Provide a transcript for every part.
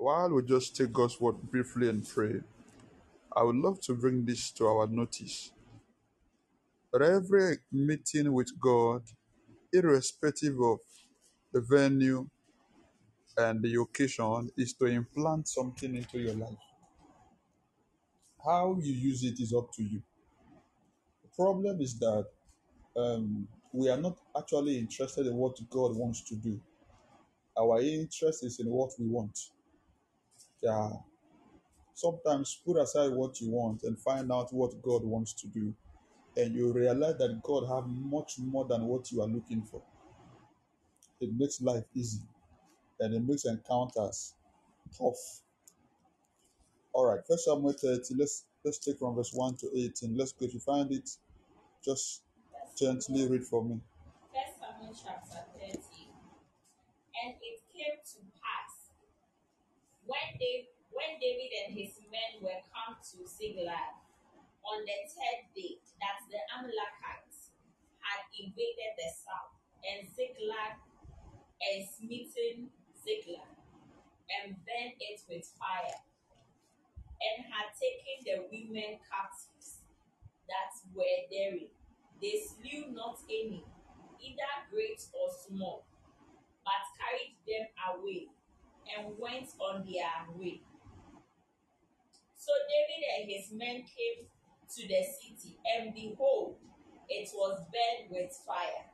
While we just take God's word briefly and pray, I would love to bring this to our notice that every meeting with God, irrespective of the venue and the occasion, is to implant something into your life. How you use it is up to you. The problem is that um, we are not actually interested in what God wants to do. Our interest is in what we want. Yeah. Sometimes put aside what you want and find out what God wants to do, and you realize that God have much more than what you are looking for. It makes life easy and it makes encounters tough. All right, First Samuel 30. Let's let's take from verse 1 to 18. Let's go. If you find it, just gently read for me. First Samuel chapter 30. And it came to when when David and his men were come to Ziklag on the third day that the Amalekites had invaded the south, and Ziklag and smitten Ziklag, and burned it with fire, and had taken the women captives that were therein. They slew not any, either great or small, but carried them away and went on their way. So David and his men came to the city, and behold, it was burned with fire,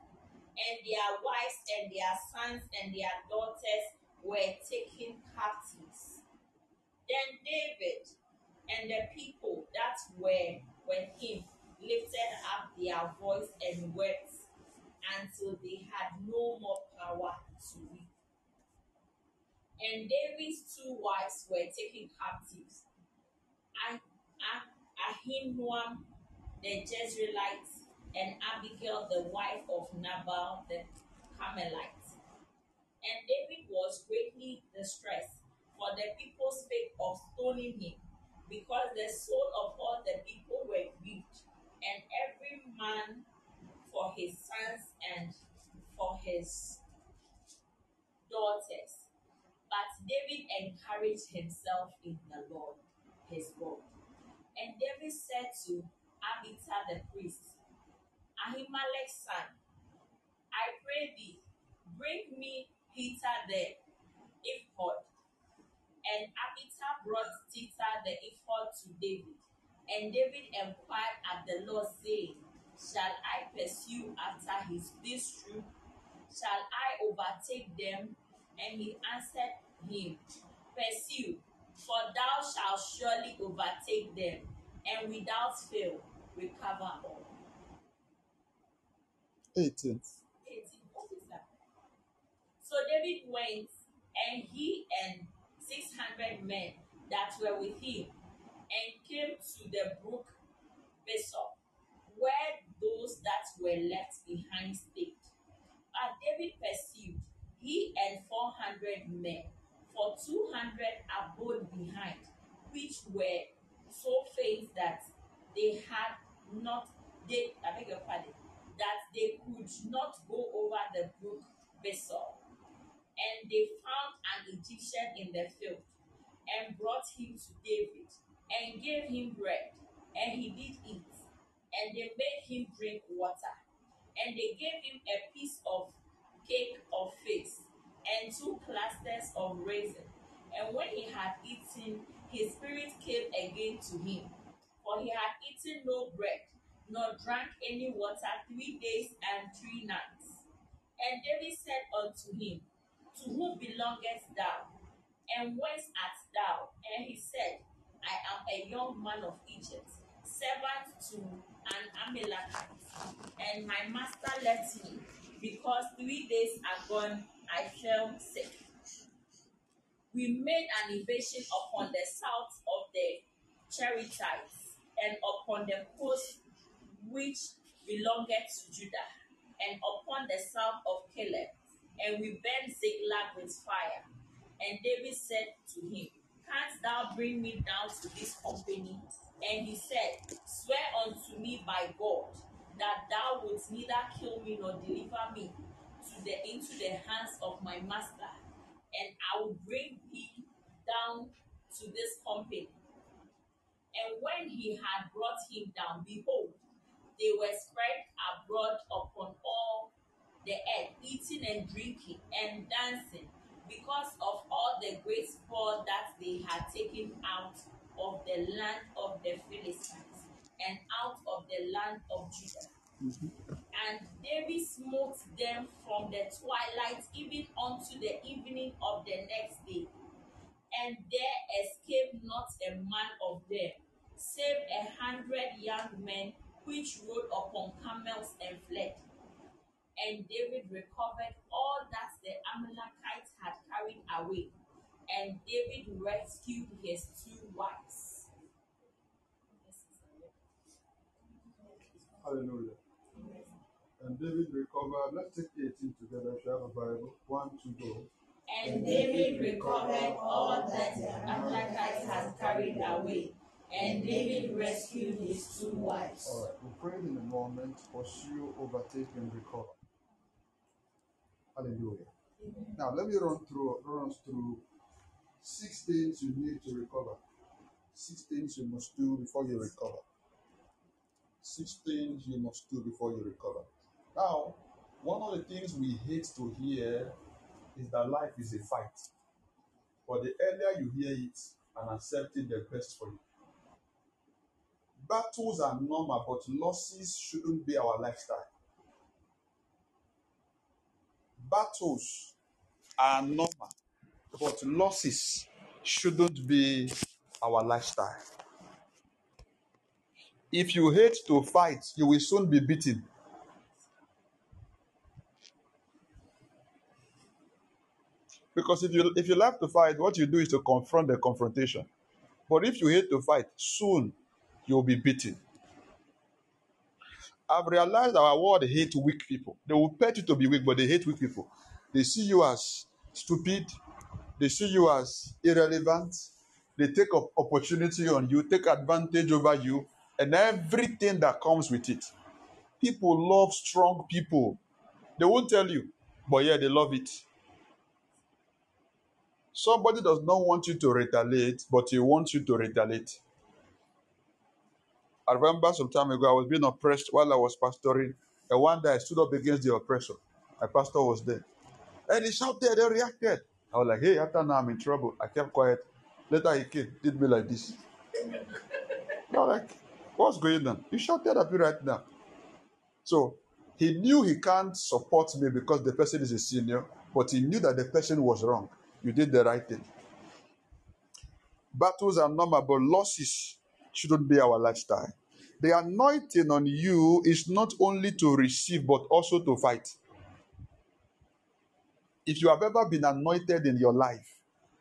and their wives and their sons and their daughters were taken captives. Then David and the people that were with him lifted up their voice and wept until they had no more power to weep. And David's two wives were taken captives. Ah- Ah- Ahinoam the Jezreelite and Abigail the wife of Nabal the Carmelite. And David was greatly distressed, for the people spake of stoning him, because the soul of all the people were grieved, and every man for his sons and for his daughters. David encouraged himself in the Lord, his God. And David said to Abiathar the priest, Ahimelech's son, I pray thee, bring me Peter the ephod. And Abiathar brought Peter the ephod to David. And David inquired at the Lord, saying, Shall I pursue after his this troop? Shall I overtake them? And he answered him, Pursue, for thou shalt surely overtake them, and without fail recover all. 18. 18. What is that? So David went, and he and 600 men that were with him, and came to the brook Besor, where those that were left behind stayed. But David pursued, he and 400 men, for 200 abode behind, which were so faint that they had not, they, I beg your pardon, that they could not go over the brook Besor. And they found an Egyptian in the field and brought him to David and gave him bread, and he did eat. And they made him drink water, and they gave him a piece of cake of figs and two clusters of raisin. And when he had eaten, his spirit came again to him, for he had eaten no bread, nor drank any water three days and three nights. And David said unto him, To whom belongest thou? And whence art thou? And he said, I am a young man of Egypt, servant to an Amalekite. And my master left me, because three days agone I fell sick. We made an invasion upon the south of the Cherethites, and upon the coast which belongeth to Judah, and upon the south of Caleb, and we burned Ziklag with fire. And David said to him, Canst thou bring me down to this company? And he said, Swear unto me by God that thou wilt neither kill me nor deliver me the into the hands of my master, and I will bring thee down to this company. And when he had brought him down, behold, they were spread abroad upon all the earth, eating and drinking and dancing, because of all the great spoil that they had taken out of the land of the Philistines and out of the land of Judah. Mm-hmm. And David smote them from the twilight even unto the evening of the next day. And there escaped not a man of them, save a hundred young men which rode upon camels and fled. And David recovered all that the Amalekites had carried away. And David rescued his two wives. Hallelujah. And David recovered. Let's take 18 together if you have a Bible. One, two, go. And David recovered all that the Amalekites had carried away. And David rescued his two wives. All right. We prayed in a moment. Pursue, overtake, and recover. Hallelujah. Now let me run through run through six things you need to recover. Six things you must do before you recover. Six things you must do before you recover. Now, one of the things we hate to hear is that life is a fight. But the earlier you hear it and accept it, the best for you. Battles are normal, but losses shouldn't be our lifestyle. Battles are normal, but losses shouldn't be our lifestyle. If you hate to fight, you will soon be beaten. Because if you if you like to fight, what you do is to confront the confrontation. But if you hate to fight, soon you'll be beaten. I've realized our world hate weak people. They will pet you to be weak, but they hate weak people. They see you as stupid. They see you as irrelevant. They take up opportunity on you, take advantage over you, and everything that comes with it. People love strong people. They won't tell you, but yeah, they love it. Somebody does not want you to retaliate, but he wants you to retaliate. I remember some time ago I was being oppressed while I was pastoring, and one day I stood up against the oppressor. My pastor was there. And he shouted and reacted. I was like, hey, after now I'm in trouble. I kept quiet. Later he came, did me like this. I was like, what's going on? You shouted at me right now. So he knew he can't support me because the person is a senior, but he knew that the person was wrong. You did the right thing. Battles are normal, but losses shouldn't be our lifestyle. The anointing on you is not only to receive, but also to fight. If you have ever been anointed in your life,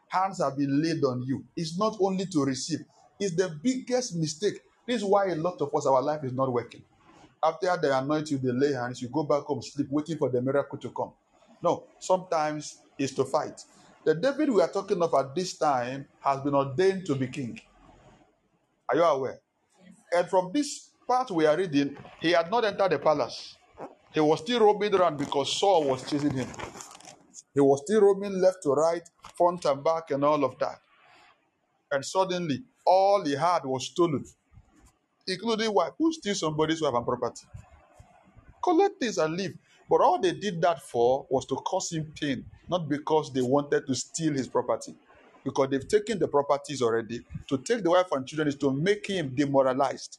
hands have been laid on you. It's not only to receive, it's the biggest mistake. This is why a lot of us, our life is not working. After they anoint you, they lay hands, you go back home, sleep, waiting for the miracle to come. No, sometimes it's to fight. The David we are talking of at this time has been ordained to be king. Are you aware? And from this part we are reading, he had not entered the palace. He was still roaming around because Saul was chasing him. He was still roaming left to right, front and back, and all of that. And suddenly, all he had was stolen, including wife. Who steals somebody's wife and property? Collect this and leave. But all they did that for was to cause him pain, not because they wanted to steal his property. Because they've taken the properties already. To take the wife and children is to make him demoralized.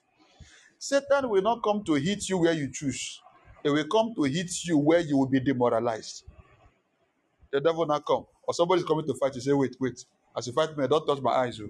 Satan will not come to hit you where you choose. He will come to hit you where you will be demoralized. The devil not come. Or somebody's coming to fight you. Say, wait, wait. As you fight me, don't touch my eyes. oh.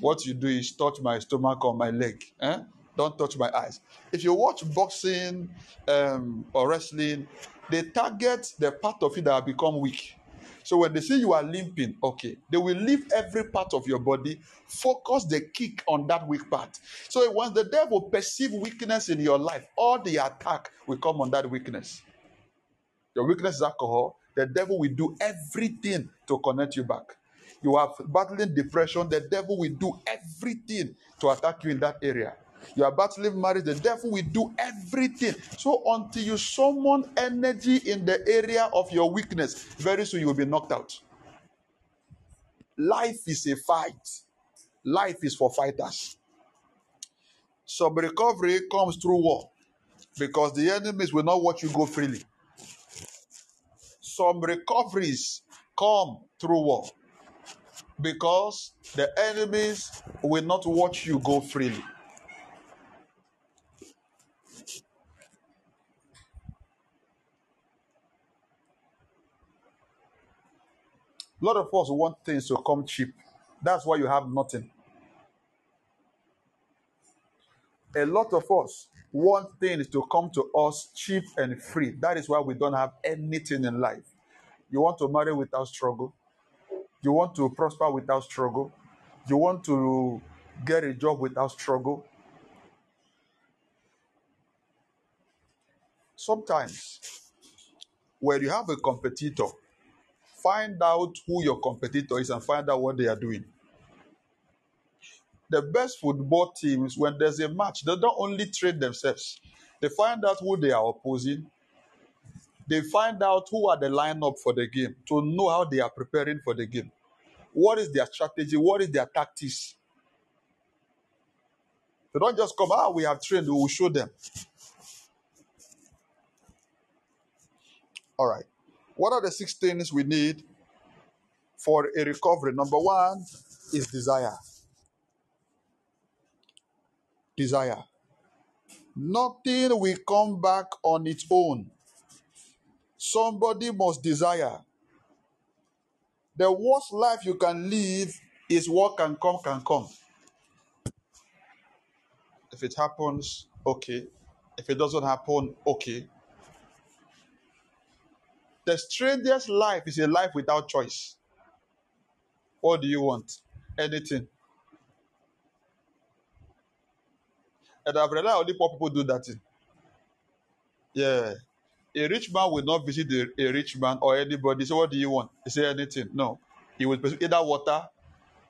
What you do is touch my stomach or my leg. Eh? Don't touch my eyes. If you watch boxing um, or wrestling, they target the part of you that have become weak. So when they see you are limping, okay, they will leave every part of your body, focus the kick on that weak part. So once the devil perceive weakness in your life, all the attack will come on that weakness. Your weakness is alcohol. The devil will do everything to connect you back. You are battling depression. The devil will do everything to attack you in that area. You are about to leave marriage. The devil will do everything. So until you summon energy in the area of your weakness, very soon you will be knocked out. Life is a fight. Life is for fighters. Some recovery comes through war because the enemies will not watch you go freely. Some recoveries come through war because the enemies will not watch you go freely. A lot of us want things to come cheap. That's why you have nothing. A lot of us want things to come to us cheap and free. That is why we don't have anything in life. You want to marry without struggle. You want to prosper without struggle. You want to get a job without struggle. Sometimes, when you have a competitor, find out who your competitor is and find out what they are doing. The best football teams, when there's a match, they don't only train themselves, they find out who they are opposing, they find out who are the lineup for the game to know how they are preparing for the game. What is their strategy? What is their tactics? They don't just come, ah, we have trained, we will show them. All right. What are the six things we need for a recovery? Number one is desire. Desire. Nothing will come back on its own. Somebody must desire. The worst life you can live is what can come, can come. If it happens, okay. If it doesn't happen, okay. The strangest life is a life without choice. What do you want? Anything. And I've realized only poor people do that thing. Yeah. A rich man will not visit a, a rich man or anybody. So what do you want? He say anything. No. He will either water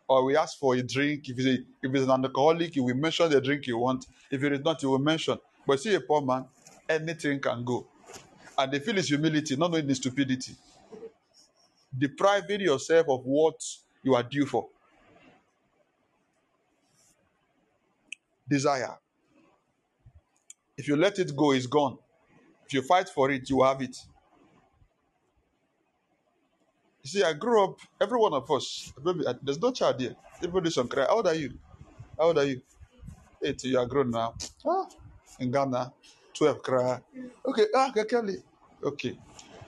or we ask for a drink. If he's, a, if he's an alcoholic, he will mention the drink you want. If it is not, he will mention. But see a poor man, anything can go. And they feel his humility, not knowing his stupidity. Depriving yourself of what you are due for. Desire. If you let it go, it's gone. If you fight for it, you have it. You see, I grew up, every one of us, maybe, uh, there's no child here. Everybody's on cry. How old are you? How old are you? Eight, you are grown now. Ah, in Ghana, 12 cry. Okay, ah, Kekeli. Okay.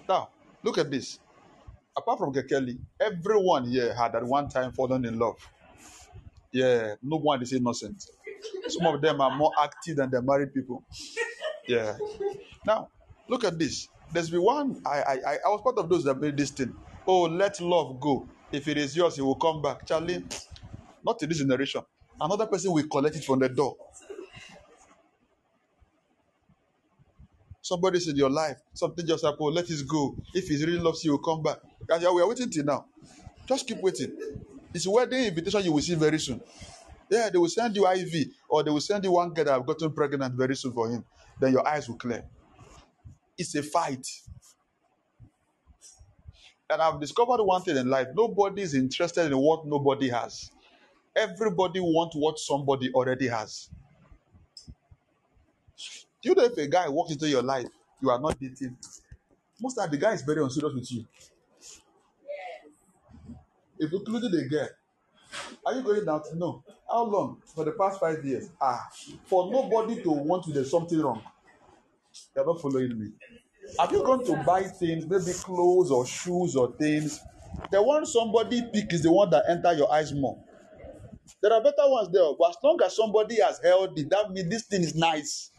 Now, look at this. Apart from Kekeli, everyone here had at one time fallen in love. Yeah, no one is innocent. Some of them are more active than the married people. Yeah. Now, look at this. There's been one. I I I was part of those that made this thing. Oh, let love go. If it is yours, it will come back. Charlie, not in this generation. Another person will collect it from the door. Somebody's in your life. Something just happened. Oh, let it go. If he really loves you, he will come back. And yeah, we are waiting till now. Just keep waiting. It's a wedding invitation you will see very soon. Yeah, they will send you IV or they will send you one girl that have gotten pregnant very soon for him. Then your eyes will clear. It's a fight. And I've discovered one thing in life nobody is interested in what nobody has. Everybody wants what somebody already has. Do you know if a guy walks into your life, you are not dating? Most of the guy is very unserious with you. If you included a girl, are you going out? No. How long? For the past five years. Ah, for nobody to want you, there's something wrong. You're not following me. Have you gone to buy things, maybe clothes or shoes or things? The one somebody pick is the one that enter your eyes more. There are better ones there, but as long as somebody has held it, that means this thing is nice.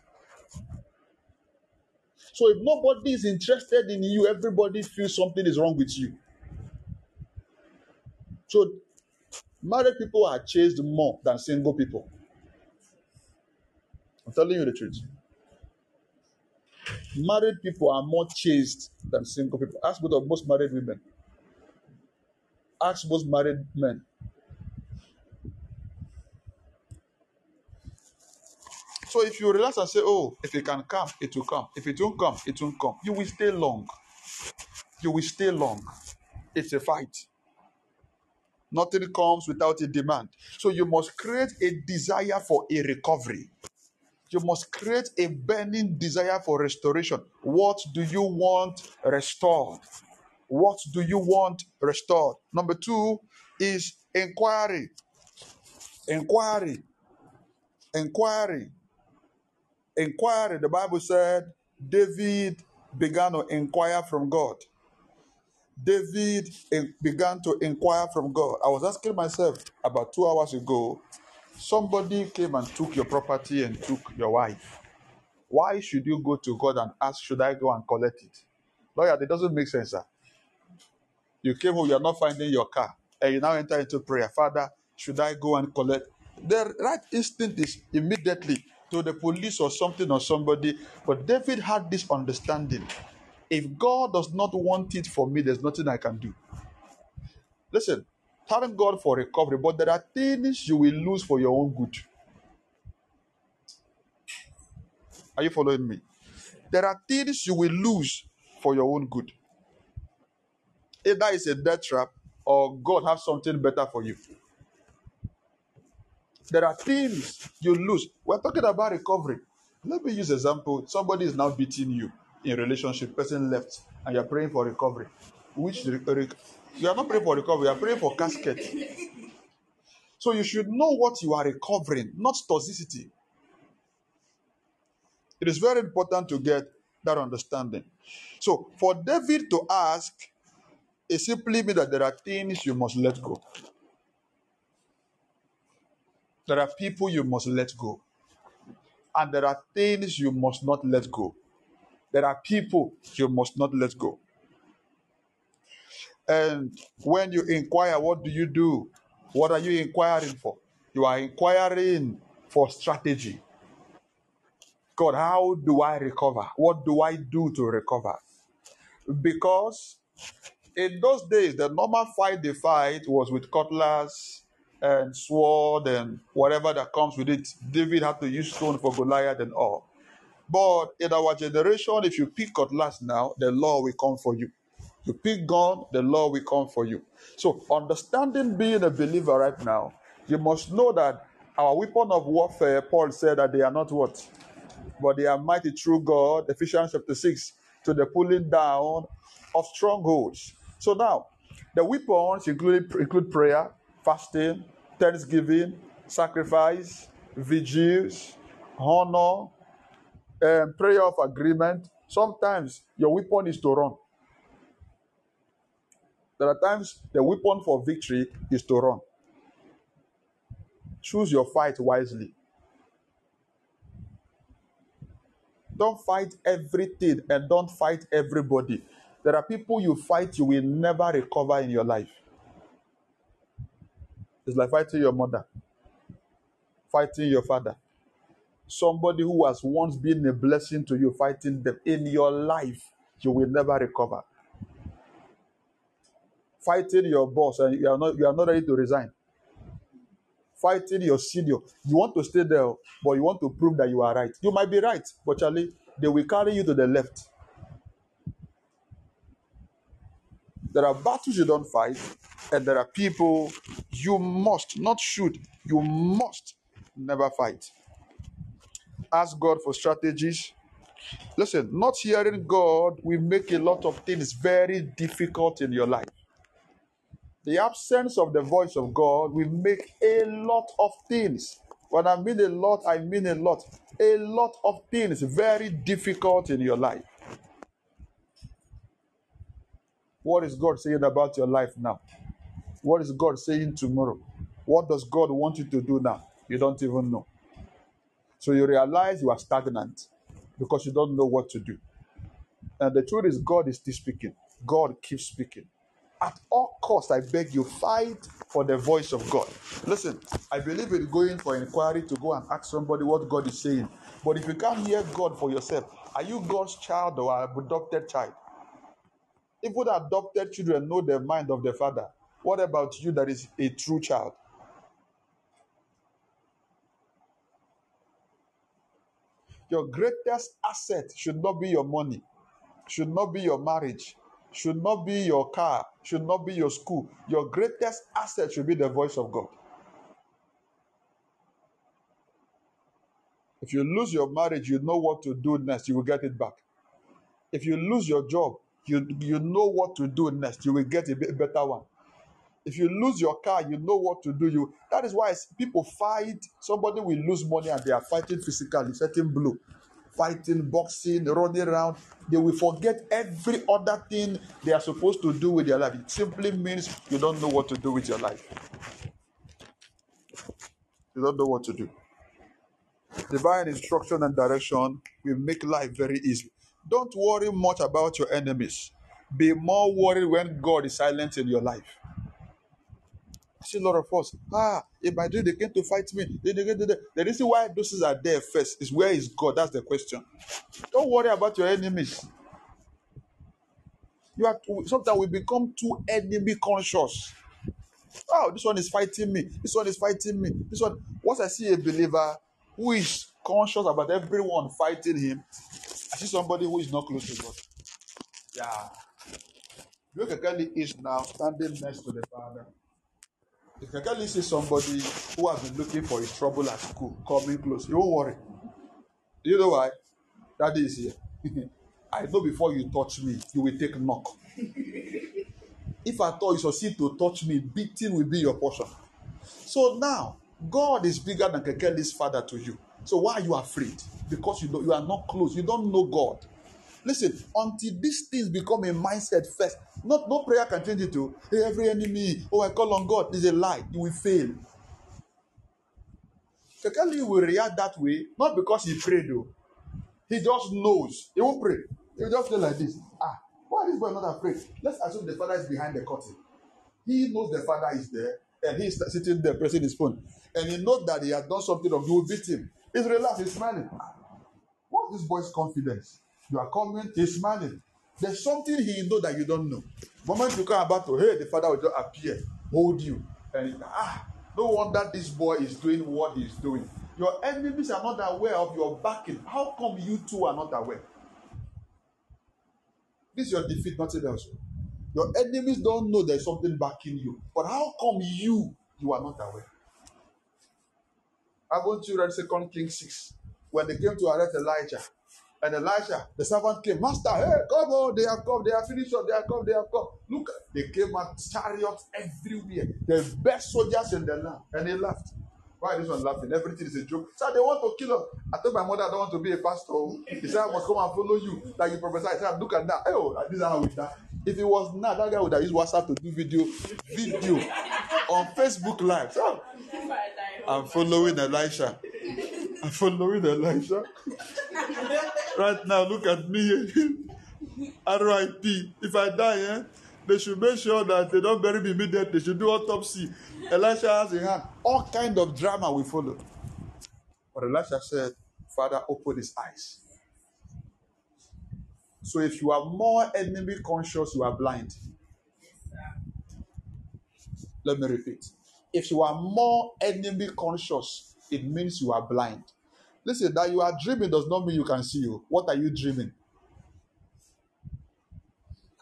So if nobody is interested in you, everybody feels something is wrong with you. So married people are chased more than single people. I'm telling you the truth. Married people are more chased than single people. Ask most married women. Ask most married men. So if you relax and say, Oh, if it can come, it will come. If it won't come, it won't come. You will stay long. You will stay long. It's a fight. Nothing comes without a demand. So you must create a desire for a recovery. You must create a burning desire for restoration. What do you want restored? What do you want restored? Number two is inquiry. Inquiry. Inquiry. Inquiry. The Bible said David began to inquire from God. David began to inquire from God. I was asking myself about two hours ago somebody came and took your property and took your wife. Why should you go to God and ask, Should I go and collect it? Lawyer, it doesn't make sense, sir. You came home, you're not finding your car, and you now enter into prayer. Father, should I go and collect? The right instinct is immediately to the police or something or somebody. But David had this understanding. If God does not want it for me, there's nothing I can do. Listen, thank God for recovery, but there are things you will lose for your own good. Are you following me? There are things you will lose for your own good. Either it's a death trap or God has something better for you. There are things you lose. We're talking about recovery. Let me use example. Somebody is now beating you in relationship. Person left, and you're praying for recovery. Which you are not praying for recovery. You are praying for casket. So you should know what you are recovering, not toxicity. It is very important to get that understanding. So for David to ask, it simply means that there are things you must let go. There are people you must let go. And there are things you must not let go. There are people you must not let go. And when you inquire, what do you do? What are you inquiring for? You are inquiring for strategy. God, how do I recover? What do I do to recover? Because in those days, the normal fight they fight was with cutlass and sword and whatever that comes with it. David had to use stone for Goliath and all. But in our generation, if you pick cutlass now, the law will come for you. You pick gun, the law will come for you. So, understanding being a believer right now, you must know that our weapon of warfare, Paul said that they are not what? But they are mighty through God, Ephesians chapter 6, to the pulling down of strongholds. So now, the weapons include, include prayer, fasting, thanksgiving, sacrifice, vigils, honor, um, prayer of agreement. Sometimes your weapon is to run. There are times the weapon for victory is to run. Choose your fight wisely. Don't fight everything and don't fight everybody. There are people you fight you will never recover in your life. It's like fighting your mother, fighting your father. Somebody who has once been a blessing to you, fighting them in your life, you will never recover. Fighting your boss and you are not you are not ready to resign. Fighting your senior, you want to stay there, but you want to prove that you are right. You might be right, but Charlie, they will carry you to the left. There are battles you don't fight, and there are people you must, not should, you must never fight. Ask God for strategies. Listen, not hearing God will make a lot of things very difficult in your life. The absence of the voice of God will make a lot of things. When I mean a lot, I mean a lot. A lot of things very difficult in your life. What is God saying about your life now? What is God saying tomorrow? What does God want you to do now? You don't even know. So you realize you are stagnant because you don't know what to do. And the truth is, God is still speaking. God keeps speaking. At all costs, I beg you, fight for the voice of God. Listen, I believe in going for inquiry to go and ask somebody what God is saying. But if you can't hear God for yourself, are you God's child or an adopted child? Even adopted children know the mind of the father. What about you that is a true child? Your greatest asset should not be your money, should not be your marriage, should not be your car, should not be your school. Your greatest asset should be the voice of God. If you lose your marriage, you know what to do next. You will get it back. If you lose your job, you, you know what to do next. You will get a better one. If you lose your car, you know what to do. You that is why people fight. Somebody will lose money and they are fighting physically, setting blow, fighting, boxing, running around. They will forget every other thing they are supposed to do with their life. It simply means you don't know what to do with your life. You don't know what to do. Divine instruction and direction will make life very easy. Don't worry much about your enemies. Be more worried when God is silent in your life. I see a lot of us. Ah, in my dream they came to fight me. The reason why those things are there first is where is God? That's the question. Don't worry about your enemies. You are sometimes we become too enemy conscious. Oh, this one is fighting me. This one is fighting me. This one. Once I see a believer who is conscious about everyone fighting him, I see somebody who is not close to God. Yeah. Look at Kekeli is now standing next to the Father. If Kekeli see somebody who has been looking for his trouble at school coming close, you won't worry. Do you know why? Daddy is here. I know before you touch me, you will take knock. if I thought you succeed to touch me, beating will be your portion. So now, God is bigger than Kekeli's father to you. So why are you afraid? Because you, you are not close. You don't know God. Listen, until these things become a mindset first, not no prayer can change it to hey, every enemy. Oh, I call on God. Is a lie. You will fail. Kekeli will react that way, not because he prayed though. He just knows. He won't pray. He will just feel like this. Ah, why is this boy not afraid? Let's assume the father is behind the curtain. He knows the father is there, and he's sitting there pressing his phone. And he knows that he has done something of you will beat him. He's relaxed, he's smiling. What's this boy's confidence? You are coming, he's smiling. There's something he know that you don't know. Moment you come about to, hey, the father will just appear, hold you, and ah, no wonder this boy is doing what he's doing. Your enemies are not aware of your backing. How come you two are not aware? This is your defeat, nothing else. Your enemies don't know there's something backing you. But how come you you are not aware? Haven't you read Second Kings 6? When they came to arrest Elijah, and Elisha, the servant came, Master, hey, come on, they have come, they have finished up, they have come, they have come. Look, they came out chariots everywhere, the best soldiers in the land, and they laughed. Why this one laughing? Everything is a joke. So they want to kill us. I told my mother I don't want to be a pastor. He said, I must come and follow you. Like you prophesy. I said, look at that. Oh, this is how we die. If it was not, that guy would have used WhatsApp to do video, video on Facebook Live. So, I'm following Elisha. I'm following Elisha. right now, look at me. R.I.P. If I die, eh, they should make sure that they don't bury me immediately. They should do autopsy. Elisha has a hand. All kind of drama will follow. But Elisha said, Father, open his eyes. So if you are more enemy conscious, you are blind. Let me repeat. If you are more enemy conscious, it means you are blind. Listen, that you are dreaming does not mean you can see you. What are you dreaming?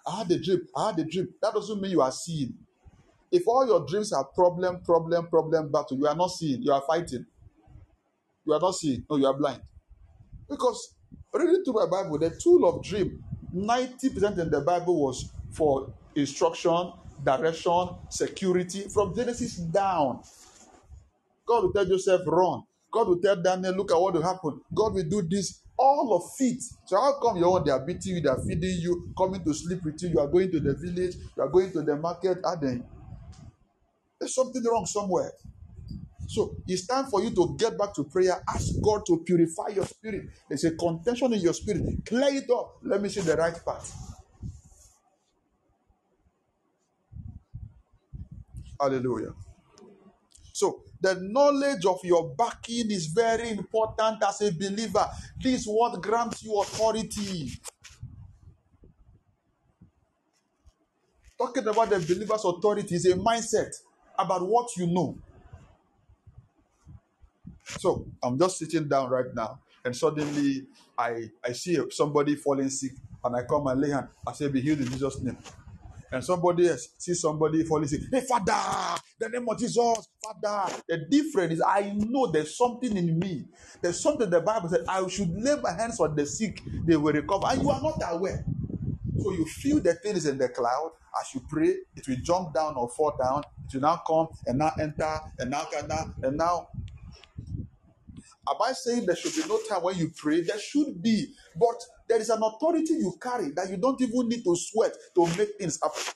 I had a dream. I had a dream. That doesn't mean you are seeing. If all your dreams are problem, problem, problem, battle, you are not seeing. You are fighting. You are not seeing. No, you are blind. Because reading through my Bible, the tool of dream, 90% in the Bible was for instruction, direction, security, from Genesis down. God will tell Joseph, run. God will tell Daniel, look at what will happen. God will do this. All of it. So how come you want they are beating you, they are feeding you, coming to sleep with you, you are going to the village, you are going to the market, and then there's something wrong somewhere. So it's time for you to get back to prayer. Ask God to purify your spirit. There's a contention in your spirit. Clear it up. Let me see the right path. Hallelujah. So the knowledge of your backing is very important as a believer. This is what grants you authority. Talking about the believer's authority is a mindset about what you know. So I'm just sitting down right now, and suddenly I I see somebody falling sick, and I come and lay hand. I say, "Be healed in Jesus' name." And somebody else sees somebody falling sick. Hey, Father, the name of Jesus, Father. The difference is I know there's something in me. There's something the Bible said I should lay my hands on the sick, they will recover. And you are not aware. So you feel the thing is in the cloud. As you pray, it will jump down or fall down. It will now come and now enter and now and now and now. Am I saying there should be no time when you pray? There should be, but there is an authority you carry that you don't even need to sweat to make things happen.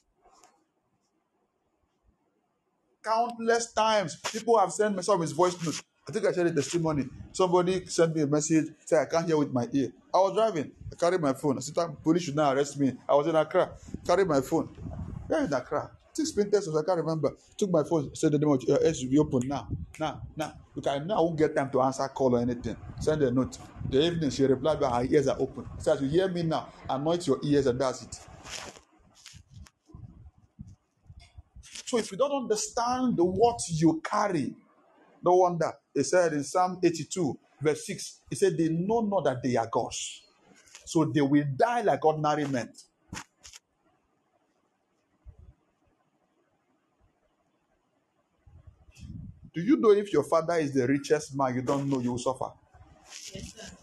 Countless times, people have sent me some of his voice notes. I think I shared a testimony. Somebody sent me a message, say I can't hear with my ear. I was driving, I carried my phone. I said, police should not arrest me. I was in Accra, carried my phone. Where in Accra? Six printers, I can't remember. Took my phone, said the name of your be open now. Now, now. Look, I know I won't get time to answer call or anything. Send a note. The evening she replied that her ears are open. Says, You hear me now, anoint your ears, and that's it. So if you don't understand the what you carry, no wonder. It said in Psalm 82, verse 6, it said, They know not that they are gods. So they will die like ordinary men. Do you know if your father is the richest man, you don't know you will suffer? Yes, sir.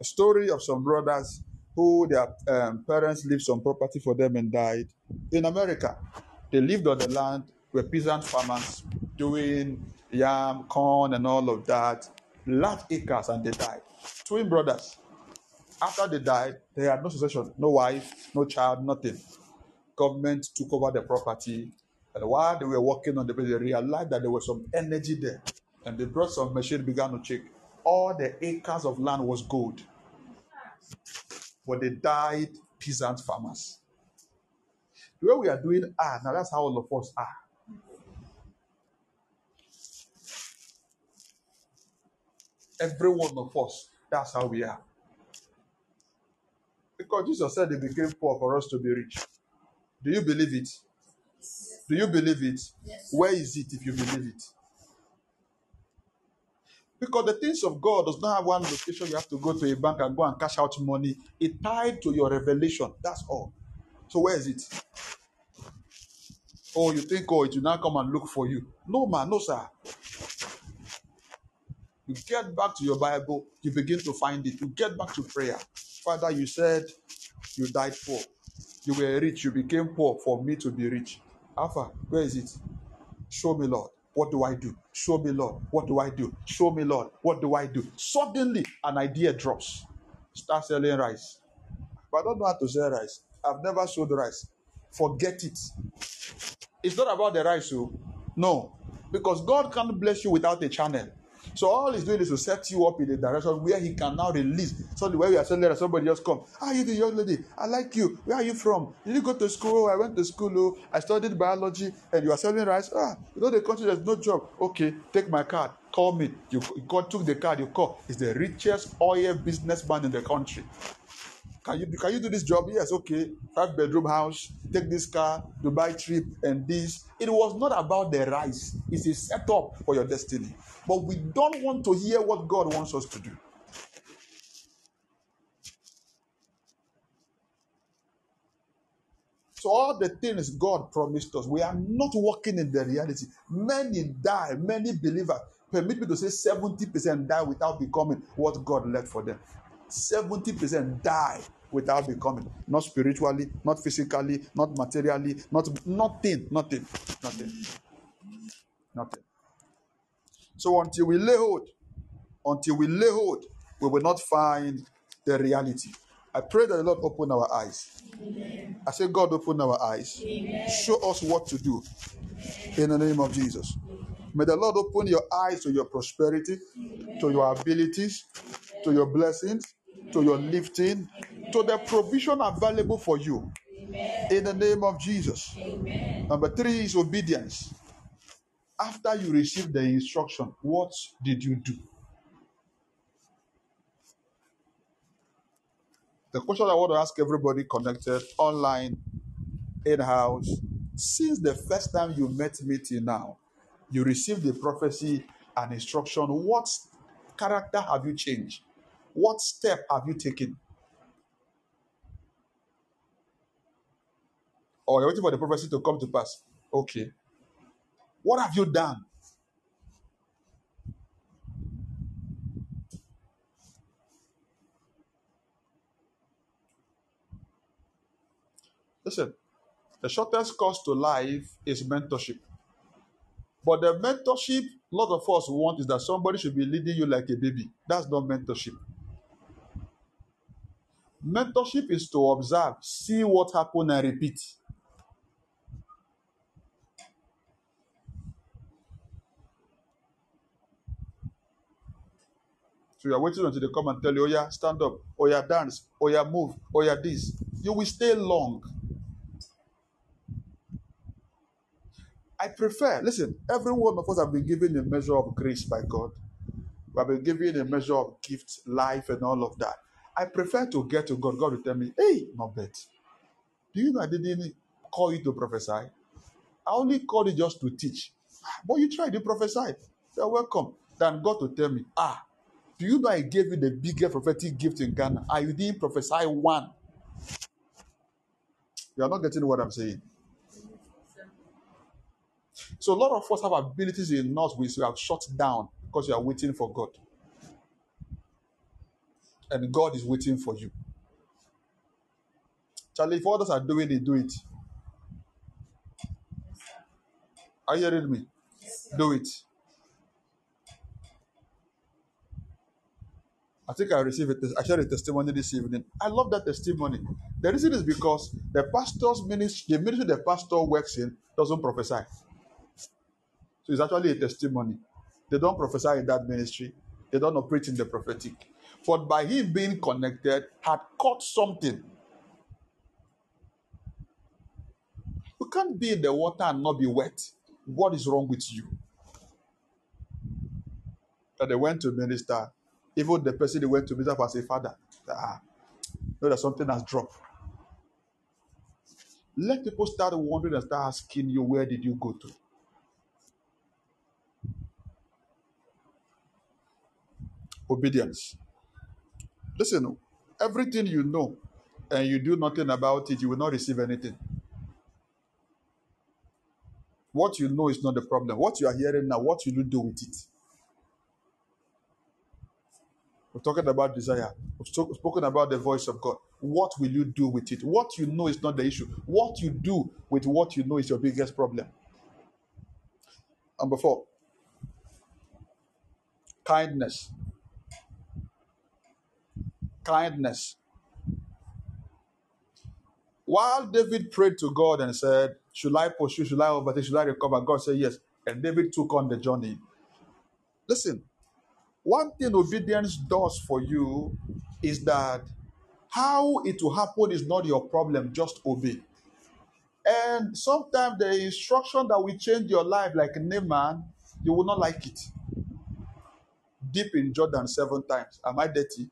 A story of some brothers who their um, parents left some property for them and died. In America, they lived on the land, were peasant farmers doing yam, corn, and all of that, large acres, and they died. Twin brothers. After they died, they had no succession, no wife, no child, nothing. Government took over the property, and while they were working on the place, they realized that there was some energy there, and they brought some machine, began to check. All the acres of land was gold, but they died peasant farmers. The way we are doing ah, now that's how all of us are. Every one of us, that's how we are. Because Jesus said he became poor for us to be rich. Do you believe it? Do you believe it? Yes. Where is it if you believe it? Because the things of God does not have one location you have to go to a bank and go and cash out money. It tied to your revelation. That's all. So where is it? Oh, you think, oh, it will now come and look for you. No, man, no, sir. You get back to your Bible, you begin to find it. You get back to prayer. Father, you said you died poor. You were rich, you became poor for me to be rich. Alpha, where is it? Show me, Lord. What do I do? Show me, Lord. What do I do? Show me, Lord. What do I do? Suddenly, an idea drops. Start selling rice. But I don't know how to sell rice. I've never sold rice. Forget it. It's not about the rice, so no, because God can't bless you without a channel. So all he's doing is to set you up in a direction where he can now release. So way we are that somebody just come. Are you the young lady? I like you. Where are you from? Did you go to school? I went to school. Oh, I studied biology, and you are selling rice. Ah, you know the country there's no job. Okay, take my card. Call me. You, you took the card. You call. He's the richest oil businessman in the country. Can you can you do this job? Yes, okay. Five bedroom house, take this car, Dubai trip, and this. It was not about the rice. It's a setup for your destiny. But we don't want to hear what God wants us to do. So all the things God promised us, we are not walking in the reality. Many die, many believers. Permit me to say 70% die without becoming what God led for them. 70% die without becoming. Not spiritually, not physically, not materially, not nothing, nothing, nothing. Nothing. So until we lay hold, until we lay hold, we will not find the reality. I pray that the Lord open our eyes. I say, God, open our eyes. Show us what to do. In the name of Jesus. May the Lord open your eyes to your prosperity, to your abilities, to your blessings, to your lifting, to the provision available for you. In the name of Jesus. Number three is obedience. After you receive the instruction, what did you do? The question I want to ask everybody connected online, in house, since the first time you met me till now, you received the prophecy and instruction. What character have you changed? What step have you taken? Or you're waiting for the prophecy to come to pass. Okay. What have you done? Listen, the shortest course to life is mentorship. But the mentorship a lot of us want is that somebody should be leading you like a baby. That's not mentorship. Mentorship is to observe, see what happened, and repeat. So you are waiting until they come and tell you, oh yeah, stand up, oh yeah, dance, oh yeah, move, oh yeah, this. You will stay long. I prefer, listen, every one of us have been given a measure of grace by God. We have been given a measure of gift, life, and all of that. I prefer to get to God. God will tell me, hey, not bad. Do you know I didn't call you to prophesy? I only called you just to teach. But you tried to prophesy. You're welcome. Then God will tell me, ah, do you know I gave you the biggest prophetic gift in Ghana? You didn't prophesy one. You are not getting what I'm saying. So a lot of us have abilities in us which we have shut down because you are waiting for God. And God is waiting for you. Charlie, if others are doing it, do it. Are you hearing me? Do it. I think I received it. I shared a testimony this evening. I love that testimony. The reason is because the pastor's ministry, the ministry the pastor works in, doesn't prophesy. So it's actually a testimony. They don't prophesy in that ministry. They don't operate in the prophetic. But by him being connected, had caught something. You can't be in the water and not be wet. What is wrong with you? That they went to minister. Even the person they went to minister was a father. Ah, know that something has dropped. Let people start wondering and start asking you, where did you go to? Obedience. Listen, everything you know and you do nothing about it, you will not receive anything. What you know is not the problem. What you are hearing now, what will you do with it? We're talking about desire. We've spoken about the voice of God. What will you do with it? What you know is not the issue. What you do with what you know is your biggest problem. Number four, kindness kindness. While David prayed to God and said, Should I pursue? Should I overtake? Should I recover? God said, Yes. And David took on the journey. Listen, one thing obedience does for you is that how it will happen is not your problem, just obey. And sometimes the instruction that will change your life, like Naaman, you will not like it. Deep in Jordan seven times. Am I dirty?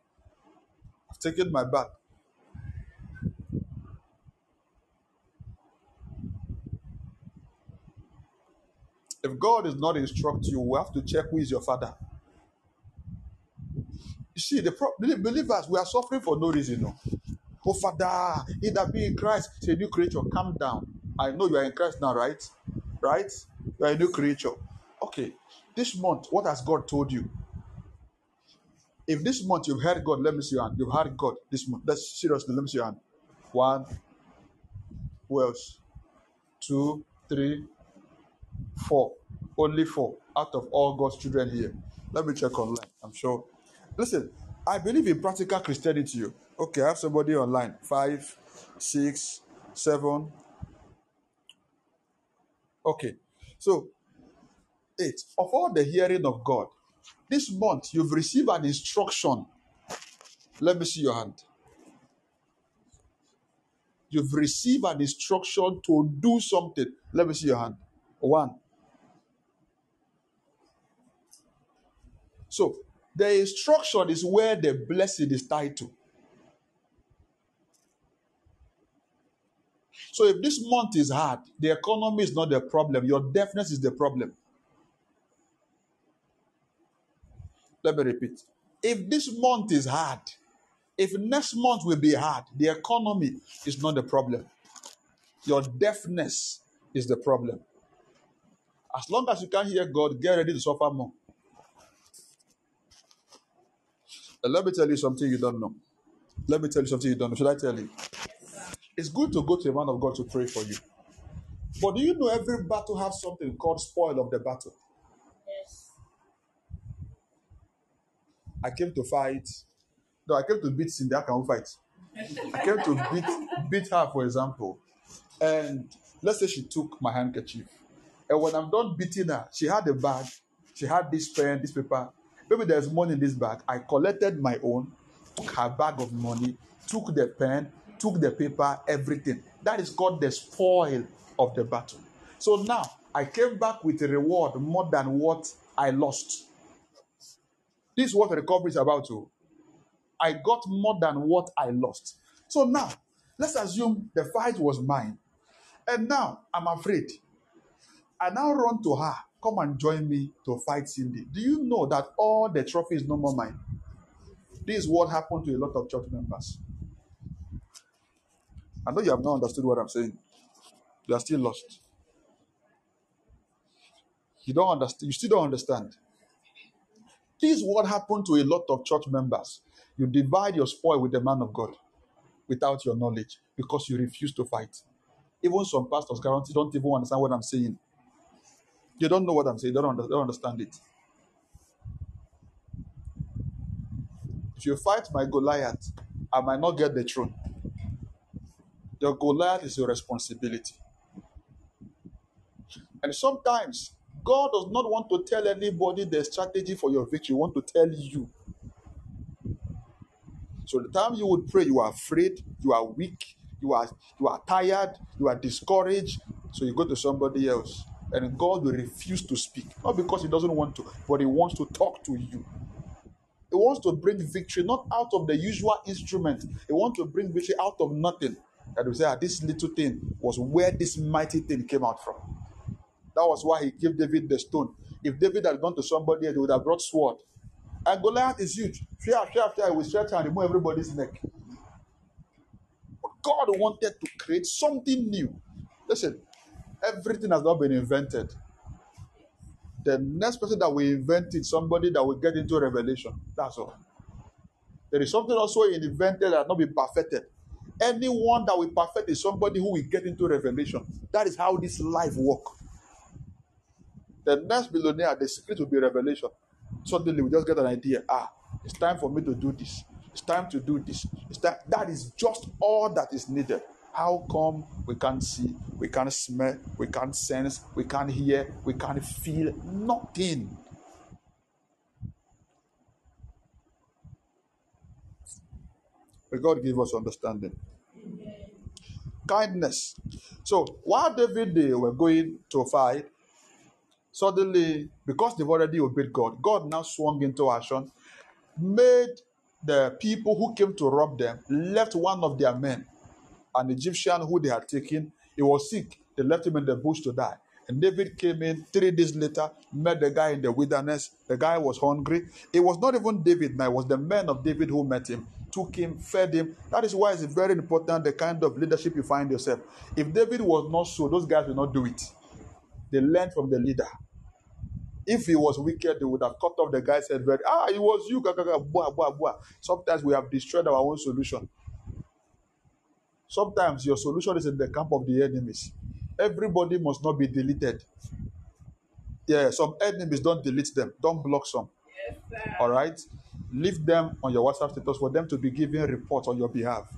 Taken my bath. If God is not instructing you, we have to check who is your father. You see, the pro- believers, we are suffering for no reason. No. Oh, Father, he that be in Christ is a new creature. Calm down. I know you are in Christ now, right? Right? You are a new creature. Okay. This month, what has God told you? If this month you've heard God, let me see your hand. You've heard God this month. That's seriously, let me see your hand. One. Who else? Two, three, four. Only four out of all God's children here. Let me check online. I'm sure. Listen, I believe in practical Christianity. Okay, I have somebody online. Five, six, seven. Okay, so eight. Of all the hearing of God, this month, you've received an instruction. Let me see your hand. You've received an instruction to do something. Let me see your hand. One. So, the instruction is where the blessing is tied to. So, if this month is hard, the economy is not the problem, your deafness is the problem. Let me repeat. If this month is hard, if next month will be hard, the economy is not the problem. Your deafness is the problem. As long as you can't hear God, get ready to suffer more. And let me tell you something you don't know. Let me tell you something you don't know. Should I tell you? It's good to go to a man of God to pray for you. But do you know every battle has something called spoil of the battle? I came to fight. No, I came to beat Cindy. I can fight. I came to beat beat her, for example. And let's say she took my handkerchief. And when I'm done beating her, she had a bag. She had this pen, this paper. Maybe there's money in this bag. I collected my own, took her bag of money, took the pen, took the paper, everything. That is called the spoil of the battle. So now I came back with a reward more than what I lost. This is what recovery is about. To I got more than what I lost. So now let's assume the fight was mine, and now I'm afraid. I now run to her. Come and join me to fight Cindy. Do you know that all the trophy is no more mine? This is what happened to a lot of church members. I know you have not understood what I'm saying. You are still lost. You don't understand. You still don't understand. This is what happened to a lot of church members. You divide your spoil with the man of God without your knowledge because you refuse to fight. Even some pastors guarantee don't even understand what I'm saying. You don't know what I'm saying. They don't, don't understand it. If you fight my Goliath, I might not get the throne. Your Goliath is your responsibility. And sometimes God does not want to tell anybody the strategy for your victory. He want to tell you. So the time you would pray, you are afraid, you are weak, you are you are tired, you are discouraged. So you go to somebody else, and God will refuse to speak, not because He doesn't want to, but He wants to talk to you. He wants to bring victory not out of the usual instrument. He wants to bring victory out of nothing. That we say, ah, this little thing was where this mighty thing came out from. That was why he gave David the stone. If David had gone to somebody, they would have brought sword. And Goliath is huge. Fear, fear, fear, will stretch and remove everybody's neck. But God wanted to create something new. Listen, everything has not been invented. The next person that will invent it, somebody that will get into revelation. That's all. There is something also invented that not been perfected. Anyone that will perfect is somebody who will get into revelation. That is how this life works. The next billionaire, the secret will be revelation. Suddenly, we just get an idea. Ah, it's time for me to do this. It's time to do this. It's that that is just all that is needed. How come we can't see, we can't smell, we can't sense, we can't hear, we can't feel nothing? May God give us understanding. Kindness. So while David they were going to fight, suddenly, because they've already obeyed God, God now swung into action, made the people who came to rob them left one of their men, an Egyptian who they had taken. He was sick. They left him in the bush to die. And David came in three days later, met the guy in the wilderness. The guy was hungry. It was not even David now, it was the men of David who met him, took him, fed him. That is why it's very important the kind of leadership you find yourself. If David was not so, those guys will not do it. They learned from the leader. If he was wicked, they would have cut off the guy's head. Very, ah, it was you. Bua, bua, bua. Sometimes we have destroyed our own solution. Sometimes your solution is in the camp of the enemies. Everybody must not be deleted. Yeah, some enemies don't delete them, don't block some. Yes. All right, leave them on your WhatsApp status for them to be giving reports on your behalf.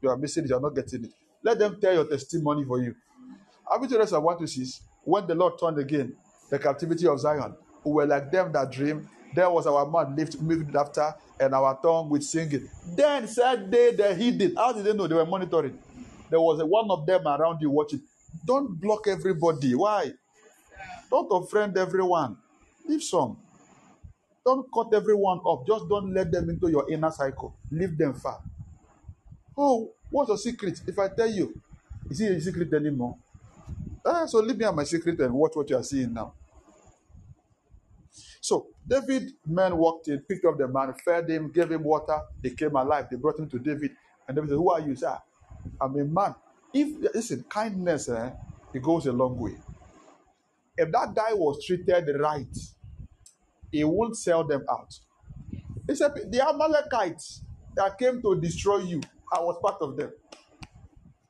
You are missing it, you are not getting it. Let them tell your testimony for you. Have you told us what to see? When the Lord turned again the captivity of Zion, who were like them that dream, there was our mouth lift moved after, and our tongue with singing. Then said they that he did. How did they know they were monitoring? There was a, one of them around you watching. Don't block everybody. Why? Don't offend everyone. Leave some. Don't cut everyone off. Just don't let them into your inner cycle. Leave them far. Oh, what's your secret? If I tell you, is it a secret anymore? Ah, so leave me at my secret and watch what you are seeing now. So David men walked in, picked up the man, fed him, gave him water. They came alive. They brought him to David, and David said, "Who are you, sir?" I'm a man. If listen, kindness, eh, it goes a long way. If that guy was treated right, he won't sell them out. He said, the Amalekites that came to destroy you, I was part of them.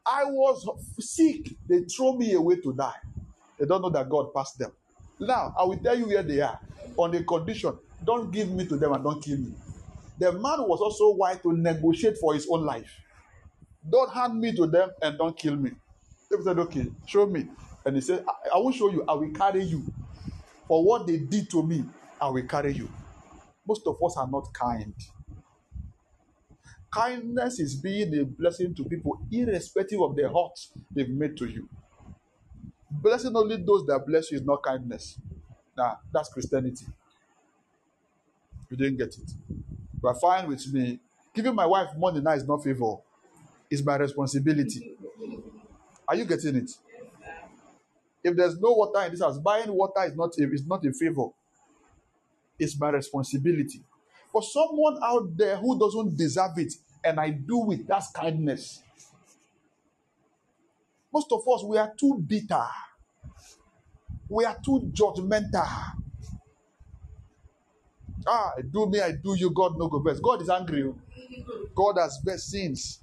I was sick. They throw me away to die. They don't know that God passed them. Now, I will tell you where they are on the condition don't give me to them and don't kill me. The man was also wise to negotiate for his own life. Don't hand me to them and don't kill me. They said, Okay, show me. And he said, I, I will show you, I will carry you. For what they did to me, I will carry you. Most of us are not kind. Kindness is being a blessing to people, irrespective of the hurt they've made to you. Blessing only those that bless you is not kindness. Nah, that's Christianity. You didn't get it. Are fine with me. Giving my wife money now is not favor. It's my responsibility. Are you getting it? If there's no water in this house, buying water is not a, is not a favor. It's my responsibility. For someone out there who doesn't deserve it, and I do with that's kindness. Most of us, we are too bitter. We are too judgmental. Ah, I do me, I do you, God no go best. God is angry. oh. God has best sins.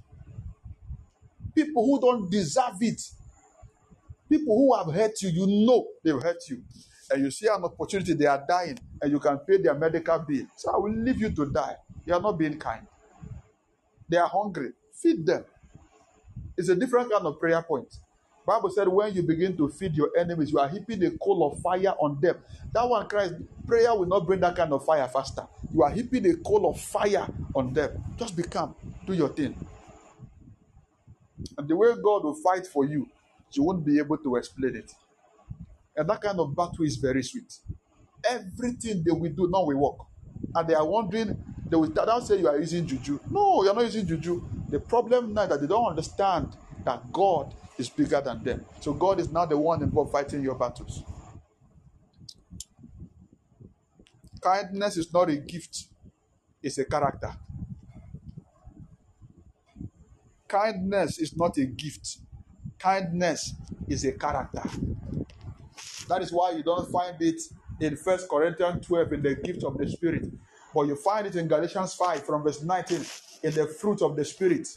People who don't deserve it, people who have hurt you, you know they've hurt you. And you see an opportunity, they are dying, and you can pay their medical bill. So I will leave you to die. You are not being kind. They are hungry. Feed them. It's a different kind of prayer point. Bible said when you begin to feed your enemies, you are heaping a coal of fire on them. That one cries, prayer will not bring that kind of fire faster. You are heaping a coal of fire on them. Just be calm. Do your thing. And the way God will fight for you, you won't be able to explain it. And that kind of battle is very sweet. Everything they will do now will work. And they are wondering, they will out say you are using juju. No, you're not using juju. The problem now that they don't understand that God is bigger than them. So God is now the one involved fighting your battles. Kindness is not a gift, it's a character. Kindness is not a gift. Kindness is a character. That is why you don't find it in First Corinthians 12 in the gift of the Spirit, but you find it in Galatians 5 from verse 19 in the fruit of the Spirit.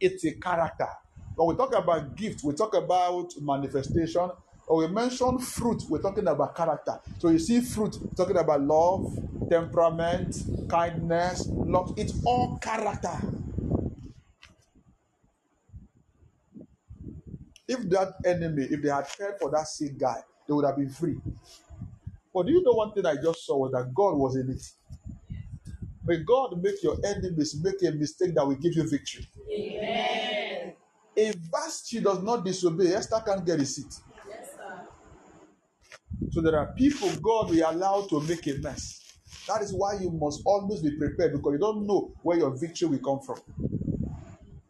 It's a character. When we talk about gift, we talk about manifestation. Or we mention fruit, we're talking about character. So you see fruit, talking about love, temperament, kindness, love. It's all character. If that enemy, if they had cared for that sick guy, they would have been free. But do you know one thing I just saw was that God was in it. May God make your enemies make a mistake that will give you victory. Amen. If Vashti does not disobey, Esther can't get a seat. Yes, sir. So there are people God will allow to make a mess. That is why you must always be prepared because you don't know where your victory will come from.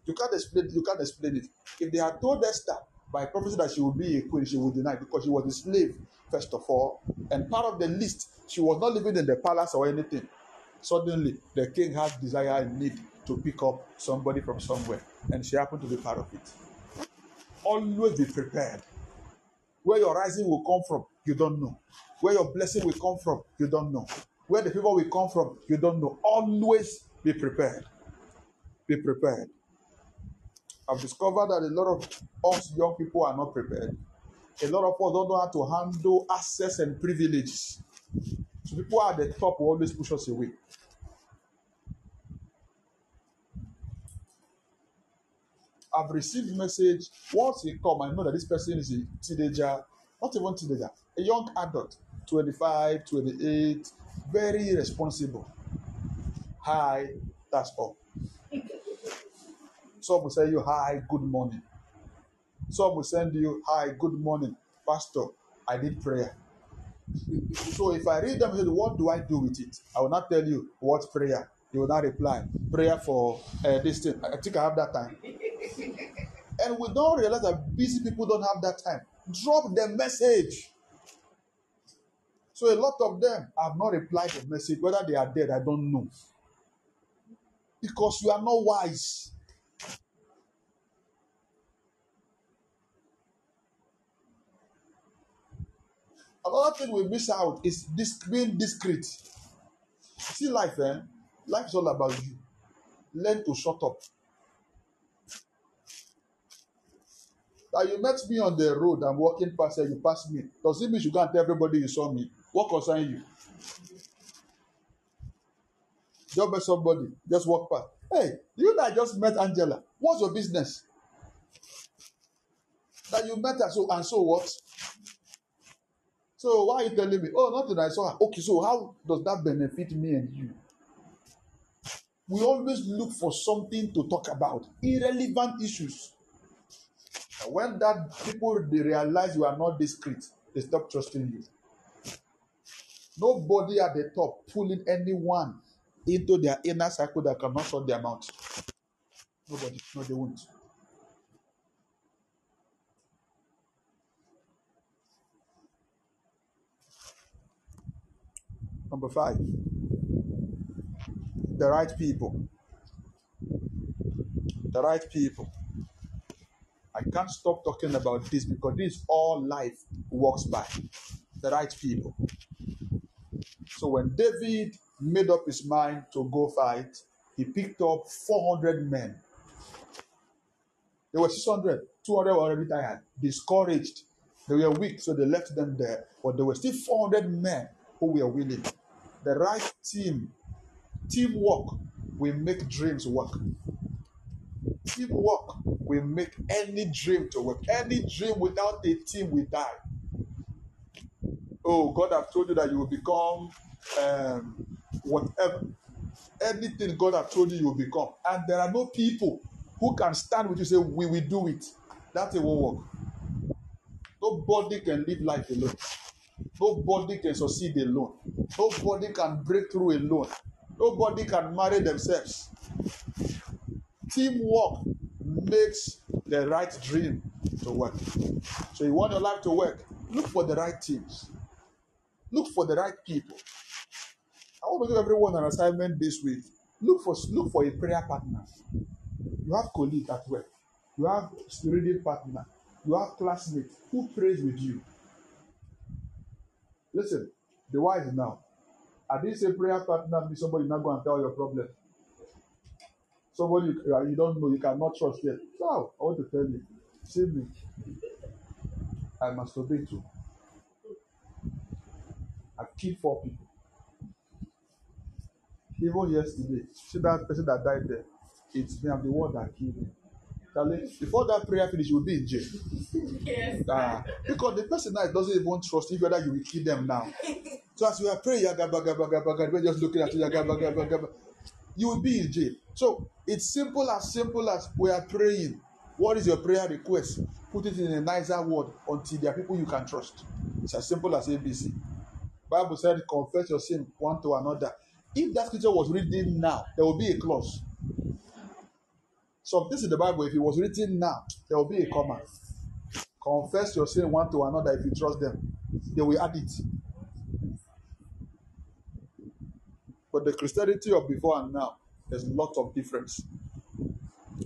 You can't explain. You can't explain it. If they had told Esther by prophecy that she would be a queen, she would deny because she was a slave, first of all. And part of the list, she was not living in the palace or anything. Suddenly, the king had desire and need to pick up somebody from somewhere, and she happened to be part of it. Always be prepared. Where your rising will come from, you don't know. Where your blessing will come from, you don't know. Where the favor will come from, you don't know. Always be prepared. Be prepared. I've discovered that a lot of us young people are not prepared. A lot of us don't know how to handle access and privileges. So people at the top will always push us away. I've received message once he come, I know that this person is a teenager, not even teenager, a young adult, 25, 28, very responsible. Hi, that's all. Some will say you hi, good morning. Some will send you hi, good morning, pastor. I did prayer. So if I read them, what do I do with it? I will not tell you what prayer. You will not reply. Prayer for uh, this thing. I think I have that time. And we don't realize that busy people don't have that time. Drop the message. So a lot of them have not replied the message. Whether they are dead, I don't know. Because you are not wise. Another thing we miss out is this being discreet. See life, eh? Life is all about you. Learn to shut up. That you met me on the road, I'm walking past here, you pass me. Does it mean you go and tell everybody you saw me? What concern you? Just met somebody, just walk past. Hey, you that just met Angela, what's your business? That you met her, so and so what? So why are you telling me? Oh, nothing. I saw her. Okay, so how does that benefit me and you? We always look for something to talk about, irrelevant issues. And when that people they realize you are not discreet, they stop trusting you. Nobody at the top pulling anyone into their inner circle that cannot shut their mouth. Nobody. No, they won't. Number five, the right people. The right people. I can't stop talking about this because this is all life works by. The right people. So when David made up his mind to go fight, he picked up 400 men. There were 600, 200 were already tired, discouraged. They were weak, so they left them there. But there were still 400 men who were willing. The right team, teamwork will make dreams work. Teamwork will make any dream to work. Any dream without a team will die. Oh, God have told you that you will become um, whatever. Anything God have told you, you will become. And there are no people who can stand with you say, We will do it. That it won't work. Nobody can live life alone. Nobody can succeed alone. Nobody can break through alone. Nobody can marry themselves. Teamwork makes the right dream to work. So you want your life to work, look for the right teams. Look for the right people. I want to give everyone an assignment this week. Look for look for a prayer partner. You have colleague at work. You have reading partner. You have classmates who prays with you. Listen, the wise now. I didn't say prayer partner be somebody not go and tell your problem. Somebody you don't know, you cannot trust yet. So I want to tell you, see me. I masturbate too. I killed four people. Even yesterday, see that person that died there. It's me, I'm the one that killed him. Before that prayer finish, you will be in jail. Yes. Ah, because the person now doesn't even trust you whether you will kill them now. So as you are praying, yagaba, gaba, gaba, gaba, we're just looking at you, yagaba, gaba, gaba, you will be in jail. So it's simple as simple as we are praying. What is your prayer request? Put it in a nicer word until there are people you can trust. It's as simple as ABC. Bible said, confess your sin one to another. If that scripture was written now, there will be a clause. So this is the Bible. If it was written now, there will be a comma. Confess your sin one to another if you trust them. They will add it. But the Christianity of before and now, there's a lot of difference.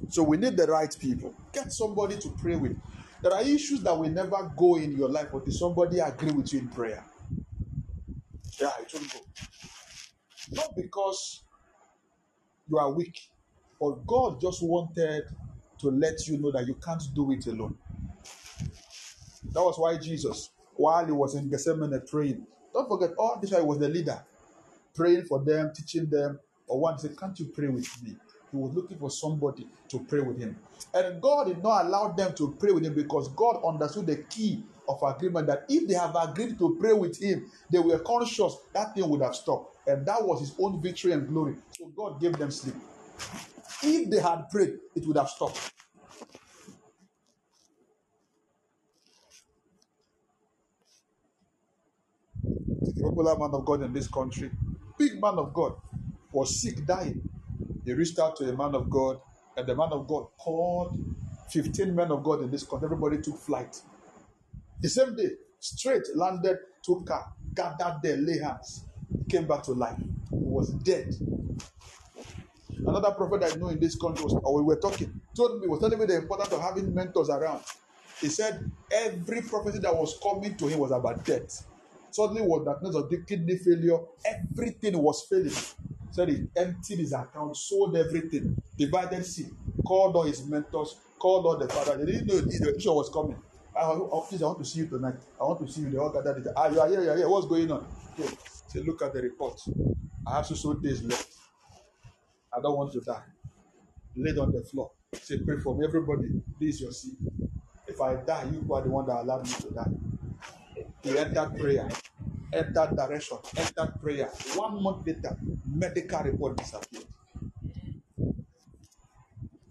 So we need the right people. Get somebody to pray with. There are issues that will never go in your life, if somebody agree with you in prayer, yeah, it will go. Not because you are weak, but God just wanted to let you know that you can't do it alone. That was why Jesus, while he was in Gethsemane praying, don't forget, all this while he was the leader, praying for them, teaching them. Or one said, Can't you pray with me? He was looking for somebody to pray with him. And God did not allow them to pray with him because God understood the key of agreement that if they have agreed to pray with him, they were conscious that thing would have stopped. And that was his own victory and glory. So God gave them sleep. If they had prayed, it would have stopped. A popular man of God in this country, big man of God, was sick, dying. He reached out to a man of God, and the man of God called 15 men of God in this country. Everybody took flight. The same day, straight landed, took car, gathered there, lay hands, came back to life. He was dead. Another prophet I know in this country was, or we were talking, told me, was telling me the importance of having mentors around. He said every prophecy that was coming to him was about death. Suddenly was diagnosed of kidney failure. Everything was failing. So he emptied his account, sold everything, divided seed, called all his mentors, called all the father. They didn't know the issue was coming. I, oh, please, I want to see you tonight. I want to see you. They all gathered. Ah, you are here, you are here. What's going on? Okay. Say, look at the report. I have so so days left. I don't want to die. Laid on the floor. Say, pray for me. Everybody, this is your seat. If I die, you are the one that allowed me to die. He entered prayer, entered direction, entered prayer. One month later, medical report disappeared.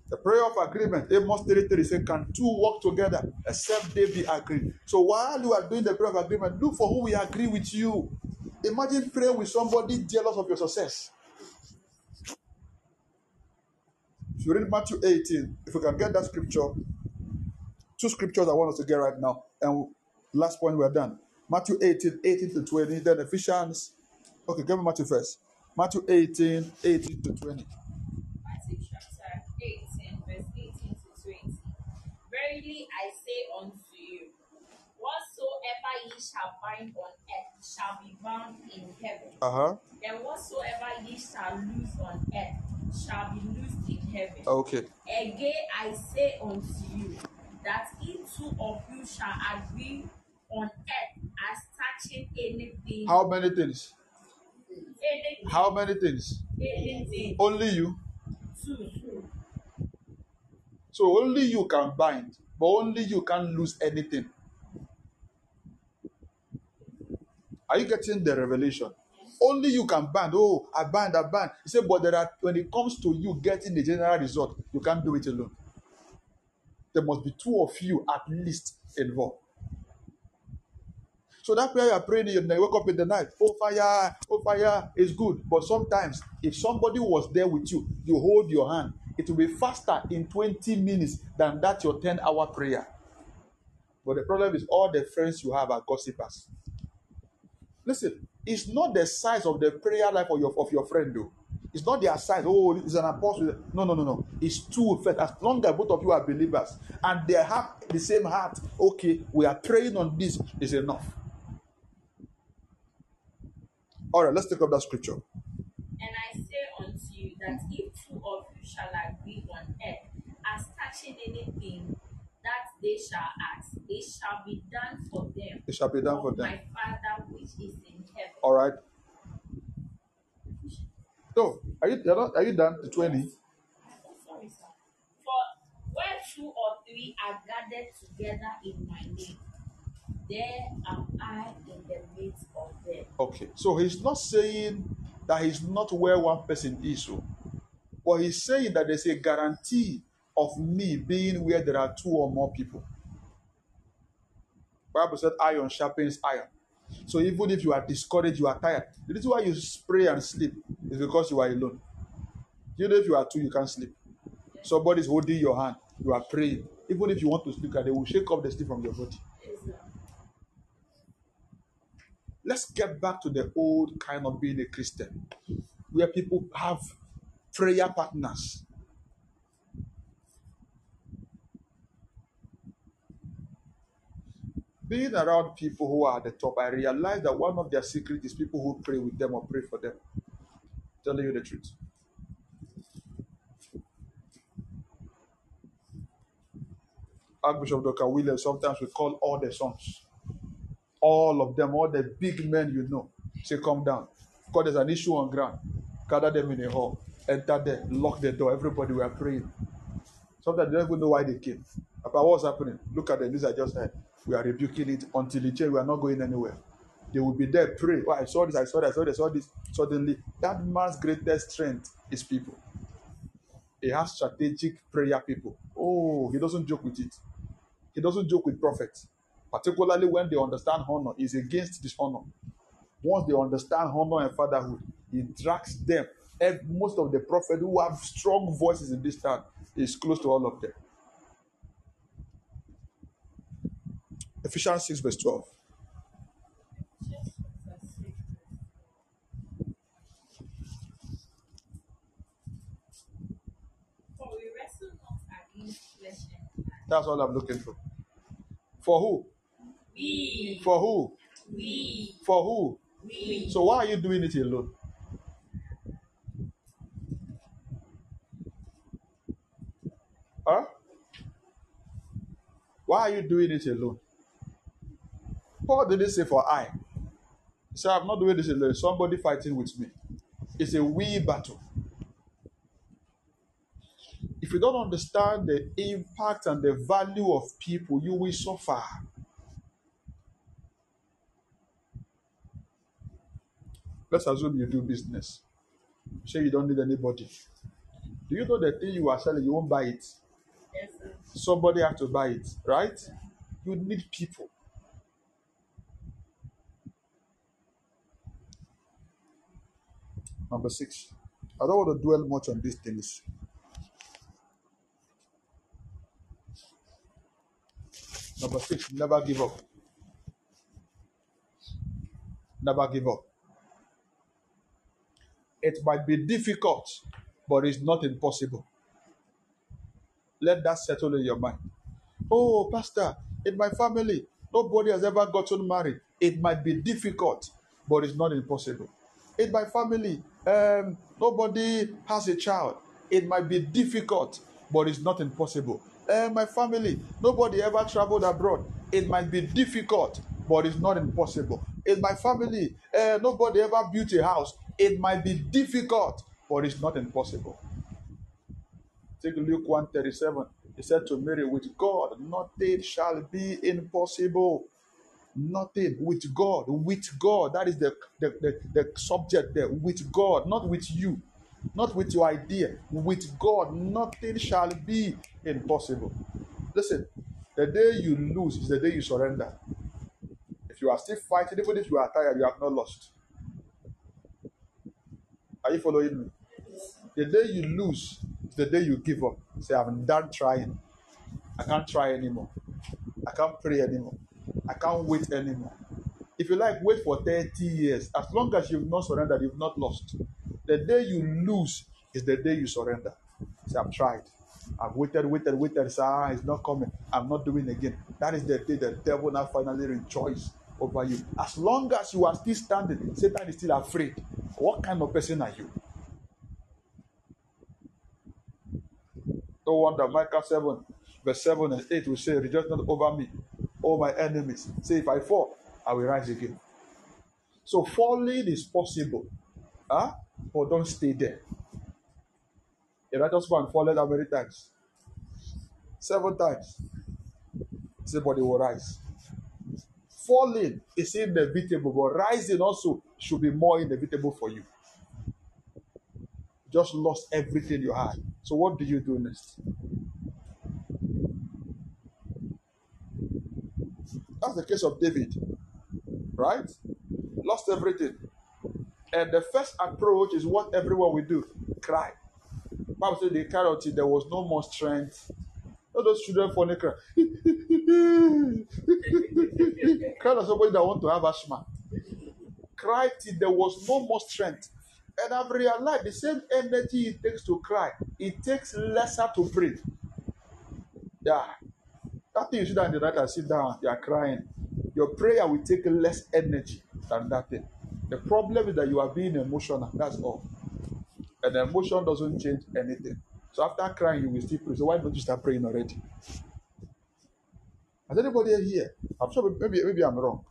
The prayer of agreement, Amos 33 says, Can two work together except they be agreed? So while you are doing the prayer of agreement, look for who will agree with you. Imagine praying with somebody jealous of your success. If you read Matthew 18, if you can get that scripture, two scriptures I want us to get right now, and last point we're done. Matthew 18, 18 to 20, then Ephesians. Okay, give me Matthew first. Matthew 18, 18 to 20. Matthew chapter 18, verse 18 to 20. Verily I say unto you, whatsoever ye shall bind on earth shall be bound in heaven, Uh huh. and whatsoever ye shall loose on earth shall be loosed in heaven. Okay. Again I say unto you, that if two of you shall agree on earth as touching anything, How many things? anything, How many things? anything, Only you. two, So only you can bind, but only you can lose anything. Are you getting the revelation? Only you can bind. Oh, I bind, I bind. He said, but there are when it comes to you getting the general result, you can't do it alone. There must be two of you at least involved. So that prayer you're praying, you wake up in the night, oh fire, oh fire is good. But sometimes, if somebody was there with you, you hold your hand, it will be faster in 20 minutes than that your 10 hour prayer. But the problem is, all the friends you have are gossipers. Listen, it's not the size of the prayer life of your, of your friend, though. It's not their size. Oh, it's an apostle. No, no, no, no. It's two first. As long as both of you are believers and they have the same heart, okay, we are praying on this is enough. All right, let's take up that scripture. And I say unto you that if two of you shall agree on earth as touching anything they shall ask, it shall be done for them. It shall be done for them. My Father which is in heaven. All right. So, are you are you done to 20? Oh, sorry, sir. For where two or three are gathered together in my name, there am I in the midst of them. Okay. So he's not saying that he's not where one person is. So, but he's saying that there's a guarantee of me being where there are two or more people. Bible said iron sharpens iron. So even if you are discouraged, you are tired. The reason why you spray and sleep is because you are alone. You know, if you are two, you can't sleep. Somebody's holding your hand, you are praying. Even if you want to sleep, they will shake off the sleep from your body. Let's get back to the old kind of being a Christian, where people have prayer partners. Being around people who are at the top, I realize that one of their secrets is people who pray with them or pray for them. Telling you the truth. Archbishop Dr. Williams sometimes we call all the sons all of them, all the big men you know, say, come down. Because there's an issue on ground. Gather them in a hall. Enter there, lock the door. Everybody were praying. Sometimes they don't even know why they came. About what's happening. Look at them. These are just heard. We are rebuking it until it change. We are not going anywhere. They will be there, pray. Oh, I saw this, I saw that, I saw this, I saw this. Suddenly, that man's greatest strength is people. He has strategic prayer people. Oh, he doesn't joke with it. He doesn't joke with prophets particularly when they understand honor, is against dishonor. Once they understand honor and fatherhood, he drags them. And most of the prophets who have strong voices in this town is close to all of them. Ephesians 6, verse 12. Just verse six. For we wrestle not against flesh and blood. That's all I'm looking for. For who? We, For who? We. For who? We. So why are you doing it alone? Huh? Why are you doing it alone? Paul didn't say for I. He said, I'm not doing this alone. Somebody fighting with me. It's a we battle. If you don't understand the impact and the value of people, you will suffer. Let's assume you do business. Say you don't need anybody. Do you know the thing you are selling, you won't buy it? Yes, sir. Somebody has to buy it, right? You need people. Number six. I don't want to dwell much on these things. Number six, never give up. Never give up. It might be difficult, but it's not impossible. Let that settle in your mind. Oh, Pastor, in my family, nobody has ever gotten married. It might be difficult, but it's not impossible. In my family, um, nobody has a child. It might be difficult, but it's not impossible. Uh, my family, nobody ever traveled abroad. It might be difficult, but it's not impossible. In my family, uh, nobody ever built a house. It might be difficult, but it's not impossible. Take Luke 137. He said to Mary, With God, nothing shall be impossible. Nothing with God, with God. That is the, the, the, the subject there. With God, not with you, not with your idea. With God, nothing shall be impossible. Listen, the day you lose is the day you surrender. If you are still fighting, even if you are tired, you have not lost. Are you following me? The day you lose is the day you give up. Say, I'm done trying. I can't try anymore. I can't pray anymore. I can't wait anymore. If you like, wait for 30 years. As long as you've not surrendered, you've not lost. The day you lose is the day you surrender. Say, I've tried. I've waited, waited, waited. Say, ah, it's not coming. I'm not doing again. That is the day the devil now finally rejoices over you. As long as you are still standing, Satan is still afraid. What kind of person are you? No wonder Micah 7, verse 7 and 8 will say, Rejoice not over me, all my enemies. Say, if I fall, I will rise again. So falling is possible. Huh? But don't stay there. A righteous man fallen how many times? Seven times. He will rise. Falling is inevitable, but rising also should be more inevitable for you. Just lost everything you had. So what do you do next? That's the case of David, right? Lost everything. And the first approach is what everyone will do cry. Bible says they cried until there was no more strength. All those children for cry. cry like somebody that want to have asthma. Cry till there was no more strength. And I've realized the same energy it takes to cry, it takes lesser to pray. Yeah. That thing you sit down in the night and sit down, you are crying. Your prayer will take less energy than that thing. The problem is that you are being emotional. That's all. And emotion doesn't change anything. So after crying, you will still pray. So why don't you start praying already? Has anybody here? I'm sure maybe maybe I'm wrong.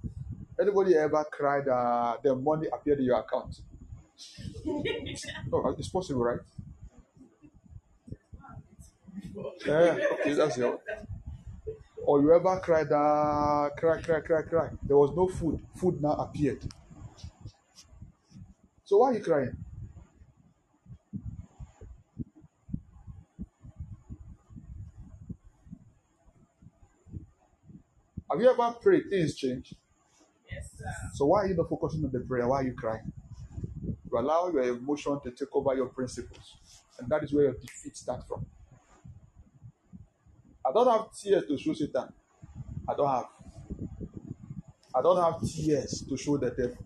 Anybody ever cried uh, the money appeared in your account? Oh, it's possible, right? Yeah, okay, that's it. Or you ever cried, uh, cry, cry, cry, cry. There was no food. Food now appeared. So why are you crying? Have you ever prayed? Things change. Yes, sir. So why are you not focusing on the prayer? Why are you crying? You allow your emotion to take over your principles. And that is where your defeat starts from. I don't have tears to show Satan. I don't have. I don't have tears to show the devil.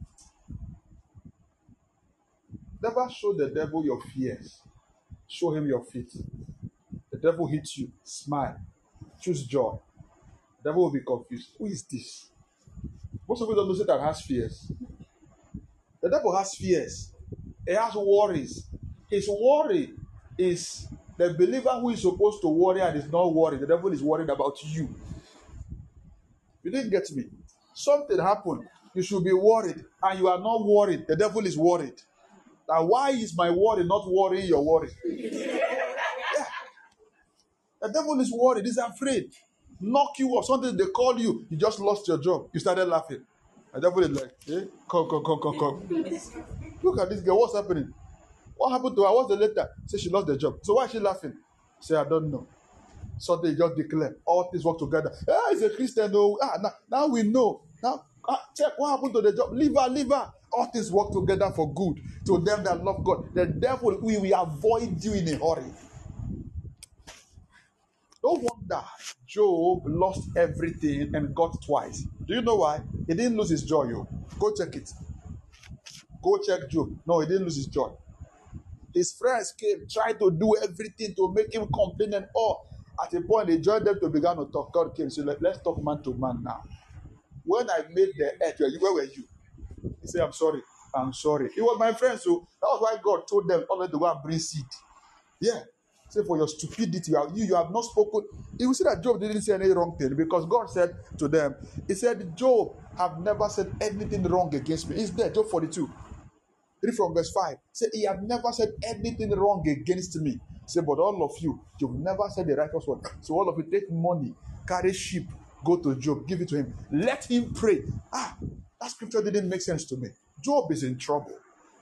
Never show the devil your fears. Show him your faith. The devil hits you. Smile. Choose joy. The devil will be confused. Who is this? Most of you don't know Satan has fears. The devil has fears. He has worries. His worry is the believer who is supposed to worry and is not worried. The devil is worried about you. You didn't get me. Something happened. You should be worried, and you are not worried. The devil is worried. Now, why is my worry not worrying your worry? Yeah. The devil is worried. He's afraid. Knock you off. Something they call you. You just lost your job. You started laughing. The devil is like, eh? Come, come, come, come, come. Look at this girl. What's happening? What happened to her? What's the letter? Say she lost the job. So why is she laughing? Say, I don't know. So they just declare all things work together. Ah, he's a Christian. No, ah, now, now we know. Now ah, check what happened to the job. Leave her, leave her. All things work together for good to them that love God. The devil we will avoid you in a hurry. No wonder Job lost everything and got twice. Do you know why? He didn't lose his joy. Yo. Go check it. Go check Job. No, he didn't lose his joy. His friends came, tried to do everything to make him complain and all. At a point, they joined them to begin to talk. God came, so let, let's talk man to man now. When I made the earth, where were you? He said, I'm sorry. I'm sorry. It was my friend, so that was why God told them already to go and bring seed. Yeah. Say for your stupidity, you, you, you have not spoken. You will see that Job didn't say any wrong thing because God said to them, He said, Job have never said anything wrong against me. It's there, Job 42. Read from verse 5. Say, He have never said anything wrong against me. Say, but all of you, you've never said the righteous word. So all of you take money, carry sheep, go to Job, give it to him. Let him pray. Ah, that scripture didn't make sense to me. Job is in trouble.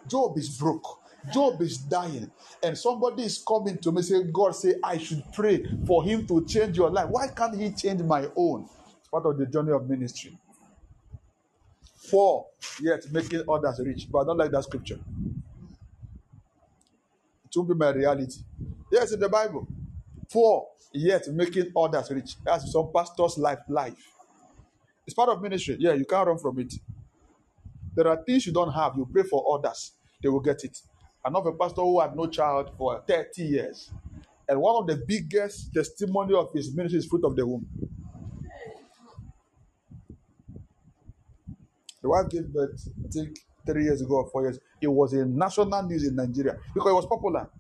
Job is broke. Job is dying. And somebody is coming to me saying, God say I should pray for him to change your life. Why can't he change my own? It's part of the journey of ministry. Four, yet making others rich. But I don't like that scripture. It won't be my reality. Yes, in the Bible. Four, yet making others rich. That's some pastor's life. Life. It's part of ministry. Yeah, you can't run from it. There are things you don't have. You pray for others, they will get it. I know a pastor who had no child for 30 years. And one of the biggest testimony of his ministry is fruit of the womb. The wife gave birth, I think, three years ago or four years. It was a national news in Nigeria because it was popular.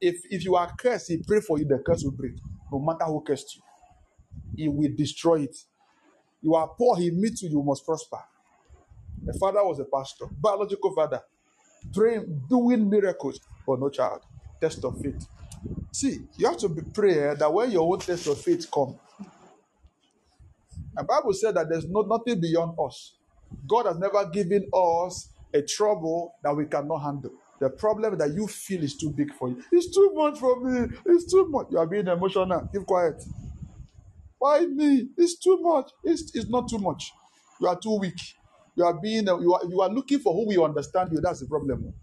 If if you are cursed, he pray for you, the curse will break. No matter who cursed you, he will destroy it. You are poor, he meets you, you must prosper. The father was a pastor, biological father, praying, doing miracles, but no child. Test of faith. See, you have to be prayer eh, that when your own test of faith come, the Bible said that there's no nothing beyond us. God has never given us a trouble that we cannot handle. The problem that you feel is too big for you. It's too much for me. It's too much. You are being emotional. Keep quiet. Why me? It's too much. It's, it's not too much. You are too weak. You are being you are you are looking for who will understand you. That's the problem.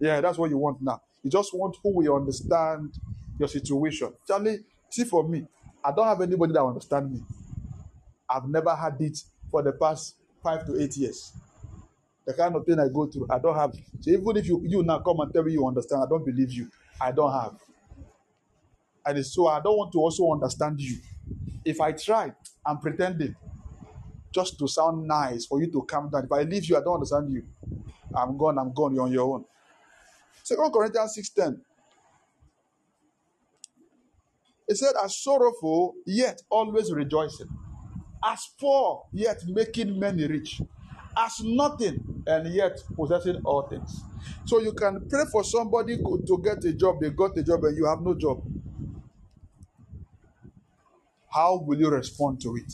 Yeah, that's what you want now. You just want who will understand your situation. Charlie, see for me, I don't have anybody that understand me. I've never had it for the past five to eight years. The kind of thing I go through, I don't have. So even if you you now come and tell me you understand, I don't believe you. I don't have. And so I don't want to also understand you. If I try, I'm pretending just to sound nice for you to calm down. If I leave you, I don't understand you. I'm gone, I'm gone, you're on your own. Second Corinthians 6:10. It said, as sorrowful, yet always rejoicing. As poor, yet making many rich. As nothing, and yet possessing all things. So you can pray for somebody to get a job, they got a job, and you have no job. How will you respond to it?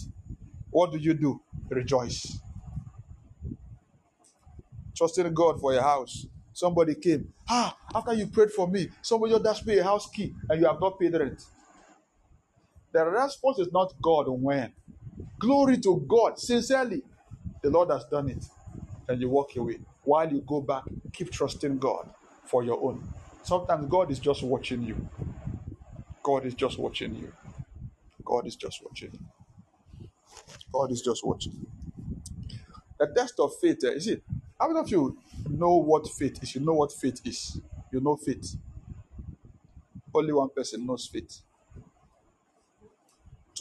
What do you do? Rejoice. Trusting God for your house. Somebody came. Ah, after you prayed for me, somebody just me a house key and you have not paid rent. The response is not God when. Glory to God, sincerely. The Lord has done it. And you walk away. While you go back, keep trusting God for your own. Sometimes God is just watching you. God is just watching you. God is just watching you. God is just watching. The test of faith, uh, is it? How many of you know what faith is? You know what faith is. You know faith. Only one person knows faith.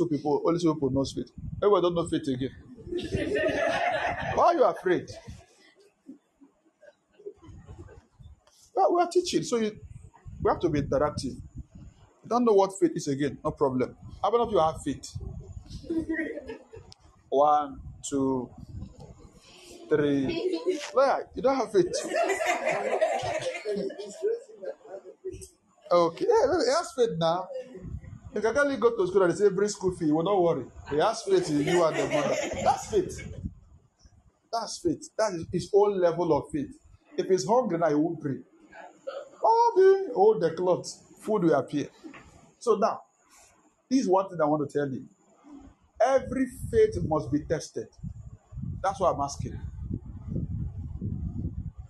Two people, only two people knows faith. Everyone don't know faith again. Why are you afraid? Well, we are teaching, so you, we have to be interactive. You don't know what faith is again, no problem. How many of you have faith? One, two, three. Yeah, you don't have faith. Okay, yeah, has faith now. You can only go to school and they say bring school fee. Well, don't worry. He has faith in you and the mother. That's faith. That's faith. That is his own level of faith. If he's hungry now, he won't pray. Oh, be hold the cloth. Food will appear. So now, this is one thing I want to tell you. Every faith must be tested. That's what I'm asking.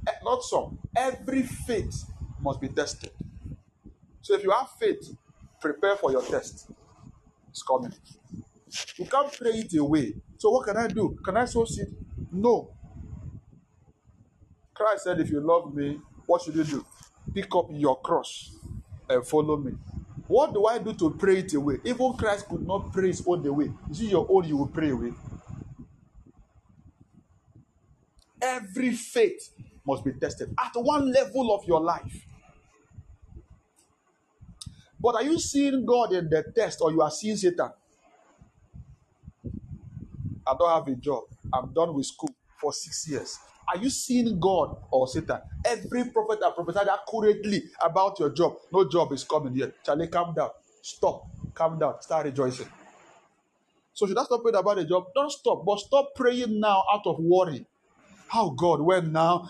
Eh, Not some. Every faith must be tested. So if you have faith, prepare for your test. It's coming. You can't pray it away. So what can I do? Can I sow seed? No. Christ said, if you love me, what should you do? Pick up your cross and follow me. What do I do to pray it away? Even Christ could not pray his own away. Is it your own you will pray away? Every faith must be tested at one level of your life. But are you seeing God in the test or you are seeing Satan? I don't have a job. I'm done with school for six years. Are you seeing God or Satan? Every prophet that prophesied accurately about your job, no job is coming yet. Charlie, calm down. Stop. Calm down. Start rejoicing. So should I stop praying about the job? Don't stop, but stop praying now out of worry. How God, when now?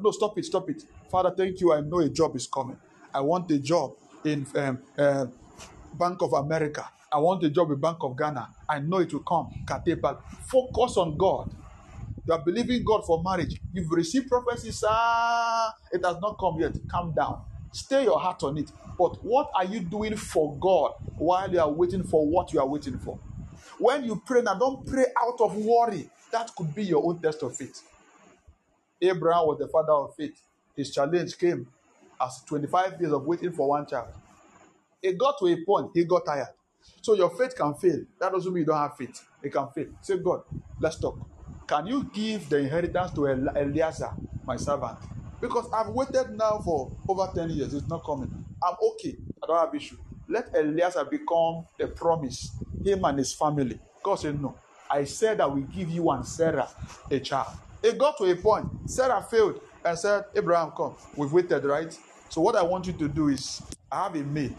No, stop it, stop it. Father, thank you. I know a job is coming. I want a job in um, uh, Bank of America. I want a job in Bank of Ghana. I know it will come. Focus on God. You are believing God for marriage. You've received prophecies. Ah, it has not come yet. Calm down. Stay your heart on it. But what are you doing for God while you are waiting for what you are waiting for? When you pray now, don't pray out of worry. That could be your own test of faith. Abraham was the father of faith. His challenge came as 25 years of waiting for one child. It got to a point, he got tired. So your faith can fail. That doesn't mean you don't have faith. It can fail. Say, God, let's talk. Can you give the inheritance to El- Eliezer, my servant? Because I've waited now for over 10 years. It's not coming. I'm okay. I don't have issue. Let Eliezer become the promise, him and his family. God said, No. I said that we give you and Sarah a child. It got to a point. Sarah failed and said, Abraham, come. We've waited, right? So what I want you to do is, I have a maid.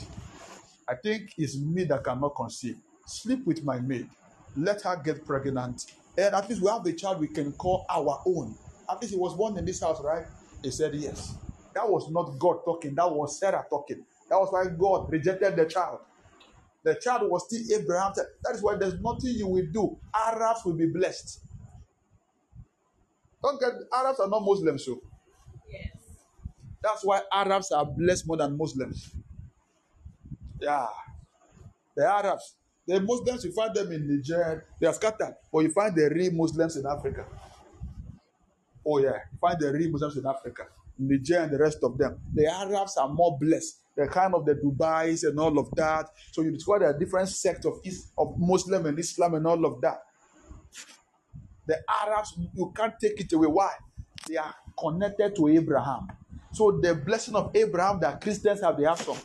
I think it's me that cannot conceive. Sleep with my maid. Let her get pregnant. And at least we have a child we can call our own. At least he was born in this house, right? He said yes. That was not God talking, that was Sarah talking. That was why God rejected the child. The child was still Abraham. That is why there's nothing you will do. Arabs will be blessed. Don't get Arabs are not Muslims, so. That's why Arabs are blessed more than Muslims. Yeah. The Arabs, the Muslims, you find them in Niger, they are scattered, but you find the real Muslims in Africa. Oh, yeah. You find the real Muslims in Africa, Niger and the rest of them. The Arabs are more blessed. The kind of the Dubais and all of that. So you discover are different sects of, Is- of Muslim and Islam and all of that. The Arabs, you can't take it away. Why? They are connected to Abraham. So the blessing of Abraham that Christians have, they have some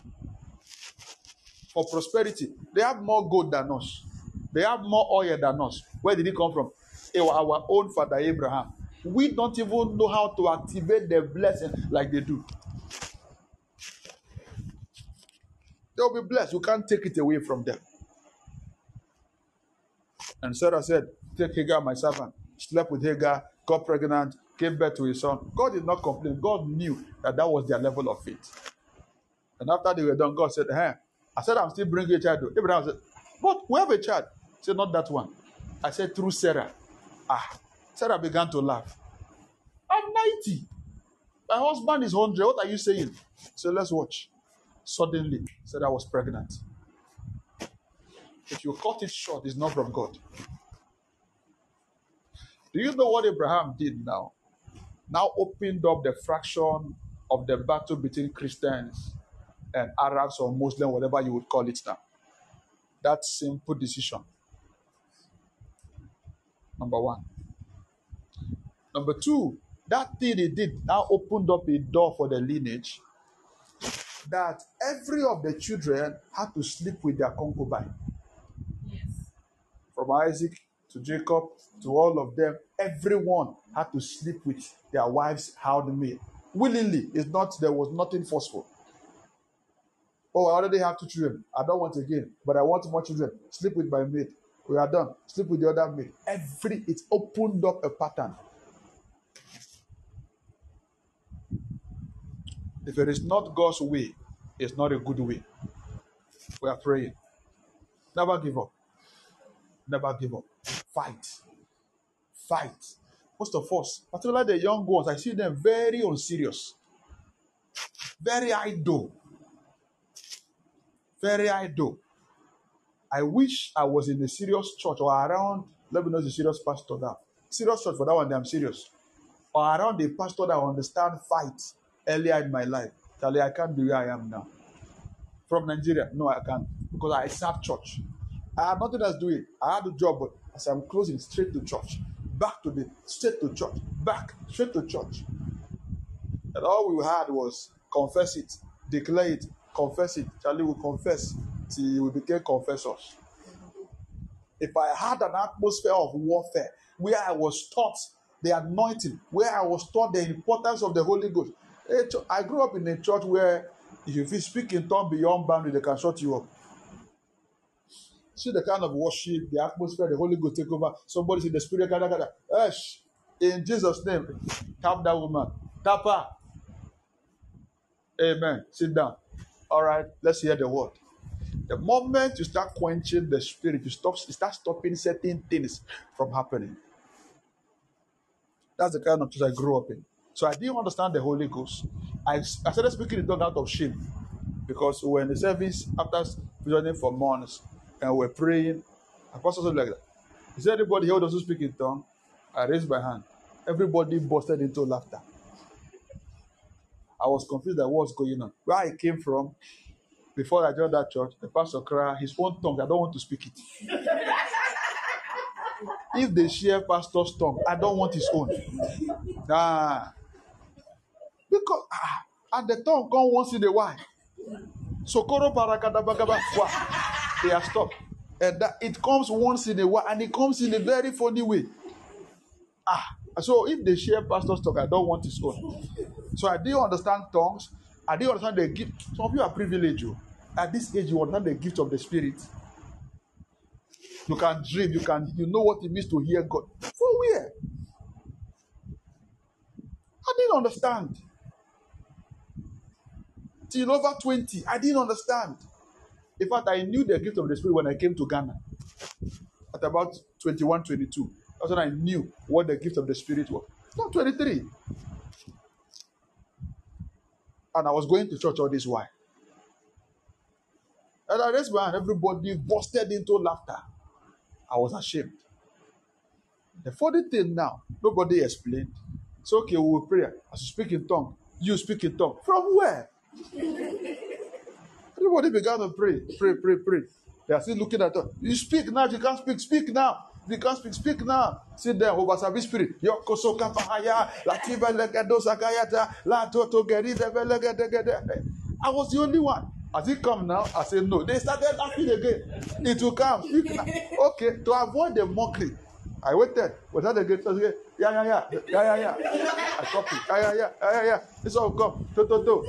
for prosperity. They have more gold than us. They have more oil than us. Where did it come from? Our own father Abraham. We don't even know how to activate the blessing like they do. They'll be blessed. You can't take it away from them. And Sarah said, Take Hagar, my servant. Slept with Hagar, got pregnant, gave birth to his son. God did not complain. God knew that that was their level of faith. And after they were done, God said, Hey, I said, I'm still bringing a child. Abraham said, But we have a child. He said, Not that one. I said, Through Sarah. Ah, Sarah began to laugh. I'm 90. My husband is 100. What are you saying? So let's watch. Suddenly, Sarah was pregnant. If you cut it short, it's not from God. Do you know what Abraham did now? Now opened up the fraction of the battle between Christians and Arabs or Muslim, whatever you would call it now. That simple decision. Number one. Number two, that thing he did now opened up a door for the lineage that every of the children had to sleep with their concubine. Yes. From Isaac to Jacob to all of them, everyone had to sleep with their wives, how they made. Willingly, it's not there was nothing forceful. Oh, I already have two children. I don't want again, but I want more children. Sleep with my maid. We are done. Sleep with the other maid. Every it opened up a pattern. If it is not God's way, it's not a good way. We are praying. Never give up. Never give up. Fight. Fight. Most of us, particularly the young ones, I see them very unserious, very idle, very idle. I wish I was in a serious church or around, let me know the serious pastor that. Serious church for that one, I'm serious. Or around a pastor that understand fight earlier in my life. Charlie, I can't be where I am now. From Nigeria, no, I can't. Because I serve church. I have nothing else doing. I had a job, but as I'm closing, straight to church. Back to the straight to church. Back, straight to church. And all we had was confess it, declare it, confess it. Charlie will confess till we became confessors. If I had an atmosphere of warfare where I was taught the anointing, where I was taught the importance of the Holy Ghost. I grew up in a church where if you speak in tongue beyond boundary, they can shut you up. See the kind of worship, the atmosphere, the Holy Ghost take over. Somebody say the Spirit, kada, kada. Esh, in Jesus' name, tap that woman. Tap her. Amen. Sit down. All right, let's hear the word. The moment you start quenching the spirit, you stop, you start stopping certain things from happening. That's the kind of church I grew up in. So I didn't understand the Holy Ghost. I, I started speaking in tongues out of shame because in the service after joining for months and we we're praying. Apostle said like that. Is there anybody here who doesn't speak in tongue? I raised my hand. Everybody busted into laughter. I was confused at what's going on. Where I came from, before I joined that church, the pastor cried his own tongue. I don't want to speak it. if they share pastor's tongue, I don't want his own. Nah. Because ah, and the tongue come once in a while. Sokoro parakadabagaba. Wow. They are stopped. And that it comes once in a while and it comes in a very funny way. Ah, so if they share pastor's talk, I don't want his own. So I didn't understand tongues. I didn't understand the gift. Some of you are privileged. You. At this age, you understand the gift of the spirit. You can dream, you can you know what it means to hear God. For where? I didn't understand. Till over 20, I didn't understand. In fact, I knew the gift of the Spirit when I came to Ghana at about 21, 22. That's when I knew what the gift of the Spirit was. Not 23. And I was going to church all this while. And I raised my hand, everybody busted into laughter. I was ashamed. The funny thing now, nobody explained. It's okay, we will pray. As you speak in tongue, you speak in tongue. From where? Everybody began to pray, pray, pray, pray. They are still looking at us. You speak now, you can't speak, speak now. You can't speak, speak now. Sit there, service spirit. Yoko soka pahaya, latiba legado sakayata, la toto geri I was the only one. Has it come now? I said no. They started laughing again. It will come. Speak now. Okay, to avoid the mockery, I waited. Was that? So again. Yeah, yeah, yeah, yeah, yeah, yeah. I copy. Yeah, yeah, yeah, yeah, yeah, yeah. All come. To.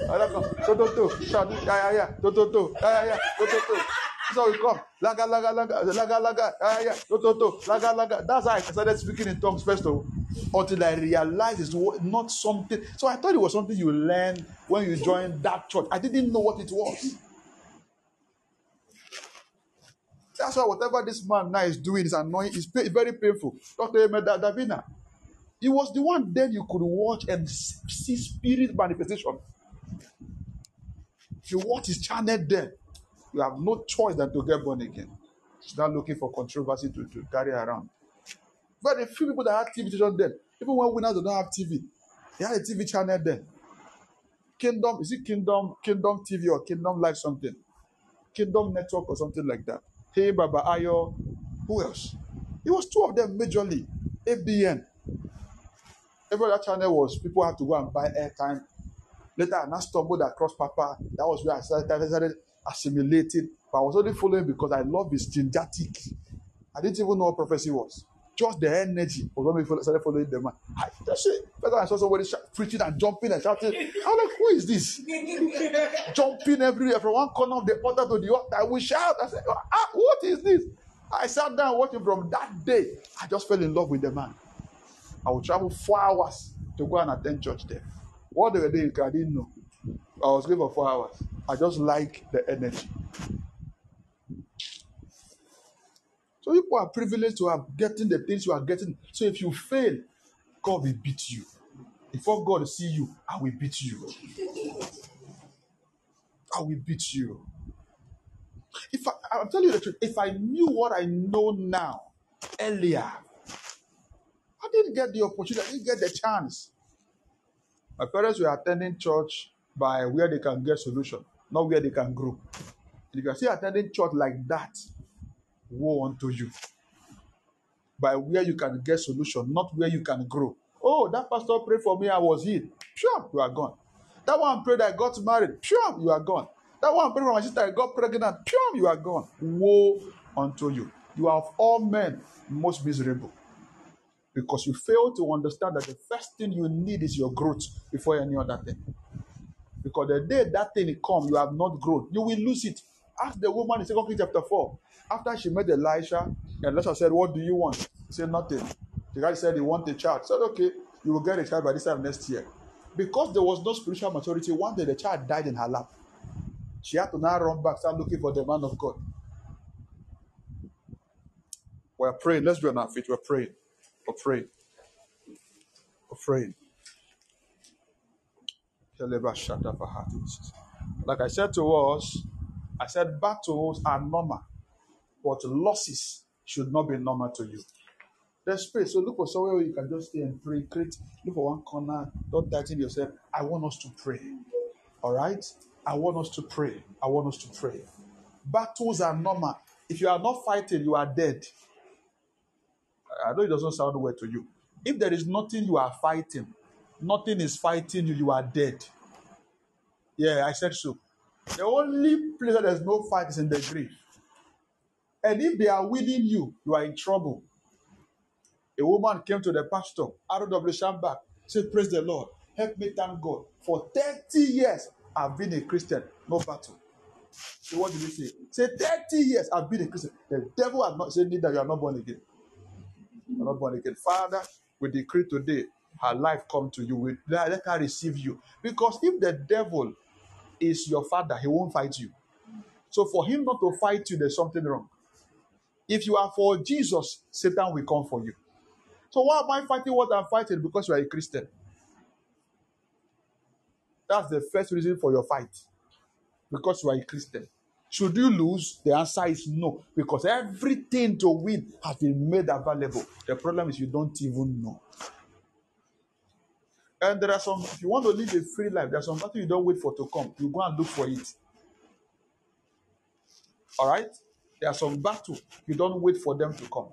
I don't come. To to. Shout. Yeah, yeah, yeah. To to to. Yeah, yeah, yeah. To. This all come. Laga, laga, laga, laga, laga. Yeah, yeah. To to to. Laga, laga. That's how I started speaking in tongues first of. Until I realized it's not something. So I thought it was something you learn when you joined that church. I didn't know what it was. That's why whatever this man now is doing is annoying, is very painful. Dr. Ahmed Davina, he was the one then you could watch and see spirit manifestation. If you watch his channel then, you have no choice than to get born again. Not looking for controversy to, to carry around. But the few people that had TV station then, even when winners don't have TV, they had a TV channel then. Kingdom, is it Kingdom, Kingdom TV or Kingdom Life something? Kingdom Network or something like that. Hey Baba Ayo, who else? It was two of them majorly. ABN. Every other channel was people have to go and buy airtime. Later, I stumbled across Papa. That was where I started, I started assimilating. But I was only following because I love his gingetic. I didn't even know what prophecy was. Just the energy was when we started following the man. I just say, first I saw somebody shout, preaching and jumping and shouting. I was like, who is this? jumping everywhere from one corner of the altar to the other. I will shout. I said, ah, what is this? I sat down watching from that day. I just fell in love with the man. I would travel four hours to go and attend church there. What they were doing, I didn't know. I was there for four hours. I just like the energy. So people are privileged to have getting the things you are getting. So if you fail, God will beat you. Before God see you, I will beat you. I will beat you. If I, I'm telling you the truth, if I knew what I know now earlier, I didn't get the opportunity, I didn't get the chance. My parents were attending church by where they can get solution, not where they can grow. If you are still attending church like that, woe unto you. By where you can get solution, not where you can grow. Oh, that pastor prayed for me, I was healed. Sure, you are gone. That one prayed, I got married. Sure, you are gone. That one prayed for my sister, I got pregnant. Sure, you are gone. Woe unto you. You are of all men most miserable because you fail to understand that the first thing you need is your growth before any other thing. Because the day that thing come, you have not grown, you will lose it. Ask the woman in Second Kings chapter 4. After she met Elisha, and Elisha said, What do you want? He said, Nothing. The guy said, He want a child. He said, Okay, you will get a child by this time next year. Because there was no spiritual maturity, one day the child died in her lap. She had to now run back, start looking for the man of God. We're praying. Let's on our feet. We're praying. We're praying. We're praying. Like I said to us, I said battles are normal, but losses should not be normal to you. There's space. So look for somewhere where you can just stay and pray. Create, look for one corner. Don't tighten yourself. I want us to pray. All right? I want us to pray. I want us to pray. Battles are normal. If you are not fighting, you are dead. I know it doesn't sound well to you. If there is nothing you are fighting, nothing is fighting you, you are dead. Yeah, I said so. The only place that there's no fight is in the grave. And if they are within you, you are in trouble. A woman came to the pastor, R.W. Schambach, said, Praise the Lord. Help me thank God. For 30 years, I've been a Christian, no battle. So what did he say? Say 30 years I've been a Christian. The devil has not said neither you are not born again. You are not born again. Father, we decree today her life come to you. We let her receive you. Because if the devil is your father, he won't fight you. So for him not to fight you, there's something wrong. If you are for Jesus, Satan will come for you. So why am I fighting what I'm fighting? Because you are a Christian. That's the first reason for your fight. Because you are a Christian. Should you lose? The answer is no. Because everything to win has been made available. The problem is you don't even know. And there are some, if you want to live a free life, there's some battle you don't wait for to come. You go and look for it. All right? There are some battle you don't wait for them to come.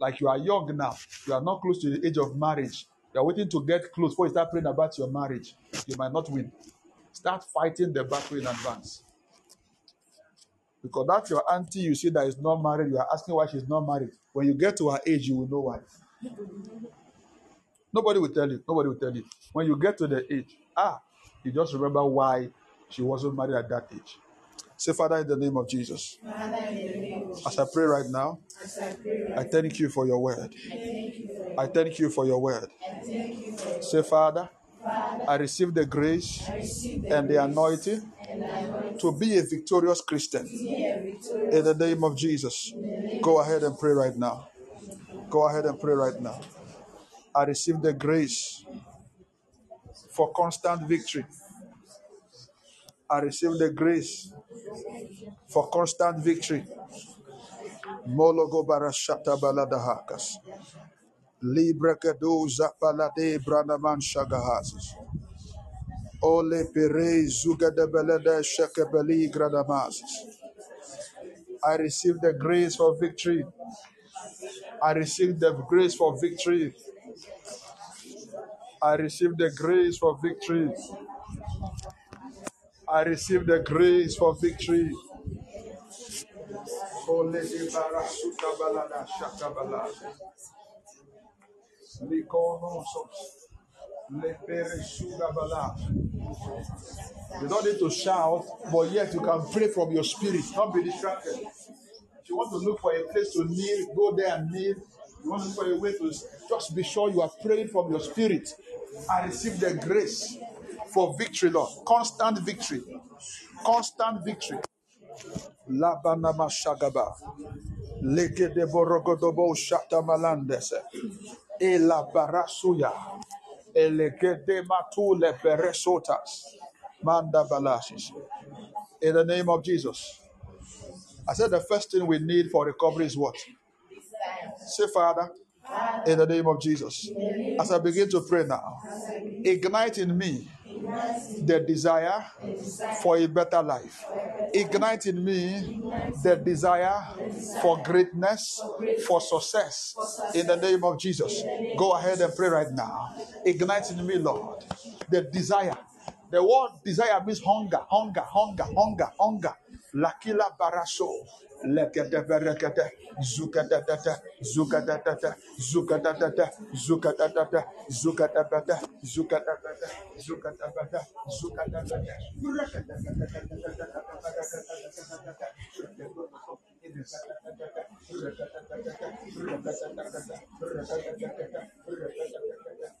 Like you are young now, you are not close to the age of marriage. You are waiting to get close before you start praying about your marriage. You might not win. Start fighting the battle in advance. Because that's your auntie you see that is not married, you are asking why she's not married. When you get to her age, you will know why. Nobody will tell you. Nobody will tell you. When you get to the age, ah, you just remember why she wasn't married at that age. Say, Father, in the name of Jesus, as I pray right now, I thank you for your word. I thank you for your word. Say, Father. I receive the grace and the anointing to be a victorious Christian. In the name of Jesus. Go ahead and pray right now. Go ahead and pray right now. I receive the grace for constant victory. I receive the grace for constant victory. Mologo barashata baladahakas. Libre kedo zapalade branaman shagahazes. Ole pere zuga de belede shekebeli gradamazes. I receive the grace for victory I receive the grace for victory. I receive the grace for victory. I receive the grace for victory. You don't need to shout, but yet you can pray from your spirit. Don't be distracted. If you want to look for a place to kneel, go there and kneel. You want to look for a way to just be sure you are praying from your spirit. I receive the grace for victory, Lord. Constant victory. Constant victory. Labanama Shagaba. Leke de Borogodobo Shatamalandese. Ela Barasuya. Eleke de Matule Beresotas. Manda Balasis. In the name of Jesus. I said the first thing we need for recovery is what? Say, Father, in the name of Jesus. As I begin to pray now, ignite in me the desire for a better life. Ignite in me the desire for greatness, for success. In the name of Jesus. Go ahead and pray right now. Ignite in me, Lord, the desire. The word desire means hunger, hunger, hunger, hunger, hunger. Lakila baraso. Lekatabarakata, Zukatatata, Zukatatata, Zukatatata, Zukatatata, Zukatabata, Zukatabata, Zukatabata, Zukatabata, Zukatabata,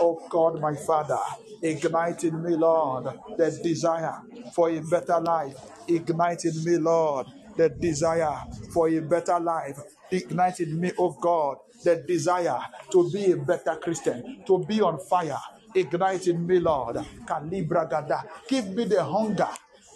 Oh God, my Father, ignite in me, Lord, the desire for a better life. Ignite in me, Lord, the desire for a better life. Ignite in me, oh God, the desire to be a better Christian, to be on fire. Ignite in me, Lord. Give me the hunger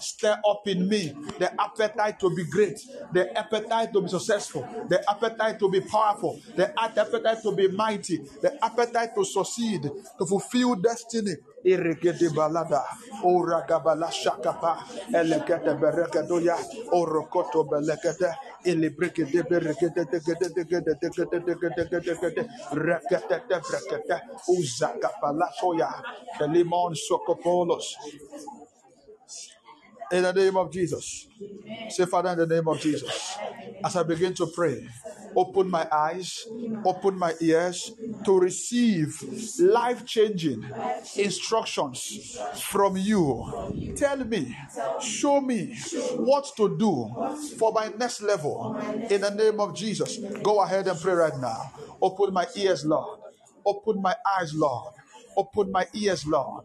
Stir up in me the appetite to be great, the appetite to be successful, the appetite to be powerful, the appetite to be mighty, the appetite to succeed, to fulfill destiny. Irigede balada, ora gabala shakapa, elegete berekedoya, orokoto belekete, ilibrekede berekede tegede tegede tegede tegede tegede tegede, rekete brekete, uzakapala soya, limon sokopolos. In the name of Jesus. Say, Father, in the name of Jesus. As I begin to pray, open my eyes, open my ears to receive life changing instructions from you. Tell me, show me what to do for my next level. In the name of Jesus. Go ahead and pray right now. Open my ears, Lord. Open my eyes, Lord. Open my ears, Lord.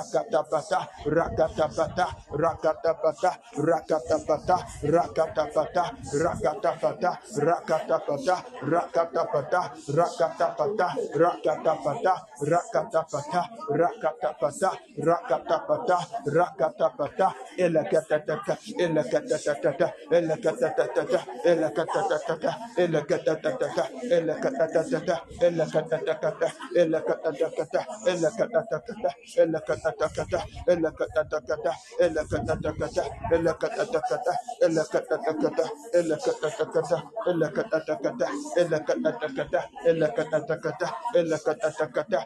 rakatapata, rakatapata, rakatapata, rakatapata, rakatapata, rakatapata, rakatapata, rakatapata, rakatapata, rakatapata, rakatapata, rakatapata, rakatapata, rakatapata, elakatatata, elakatatata, elakatatata, elakatatata, elakatatata, elakatatata, elakatatata, elakatatata, elakatatata, elakatatata, elakatatata, elakatatata, elakatatata, elakatatata, elakatatata, elakatatata, elakatatata, elakatatata, elakatatata,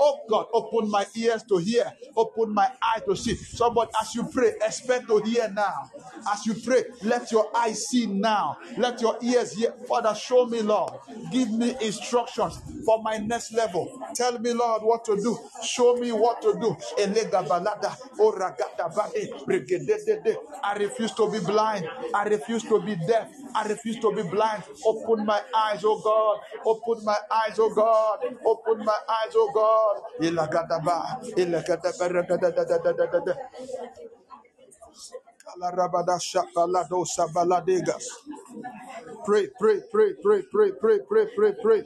Oh God, open my ears to hear, open my eyes to see. Somebody, as you pray, expect to hear now. As you pray, let your eyes see now. Let your ears hear. Father, show me, Lord. Give me instructions for my next level. Tell me, Lord, what to do. Show me what to do. Elega balada, oragata oh bade. I refuse to be blind. I refuse to be deaf. I refuse to be blind. Open my eyes, oh God. Open my eyes, oh God. Open my eyes, oh God. Ragadadadadadadada. Kalarabada shapalado sabaladegas. Pray, pray, pray, pray, pray, pray, pray, pray, pray.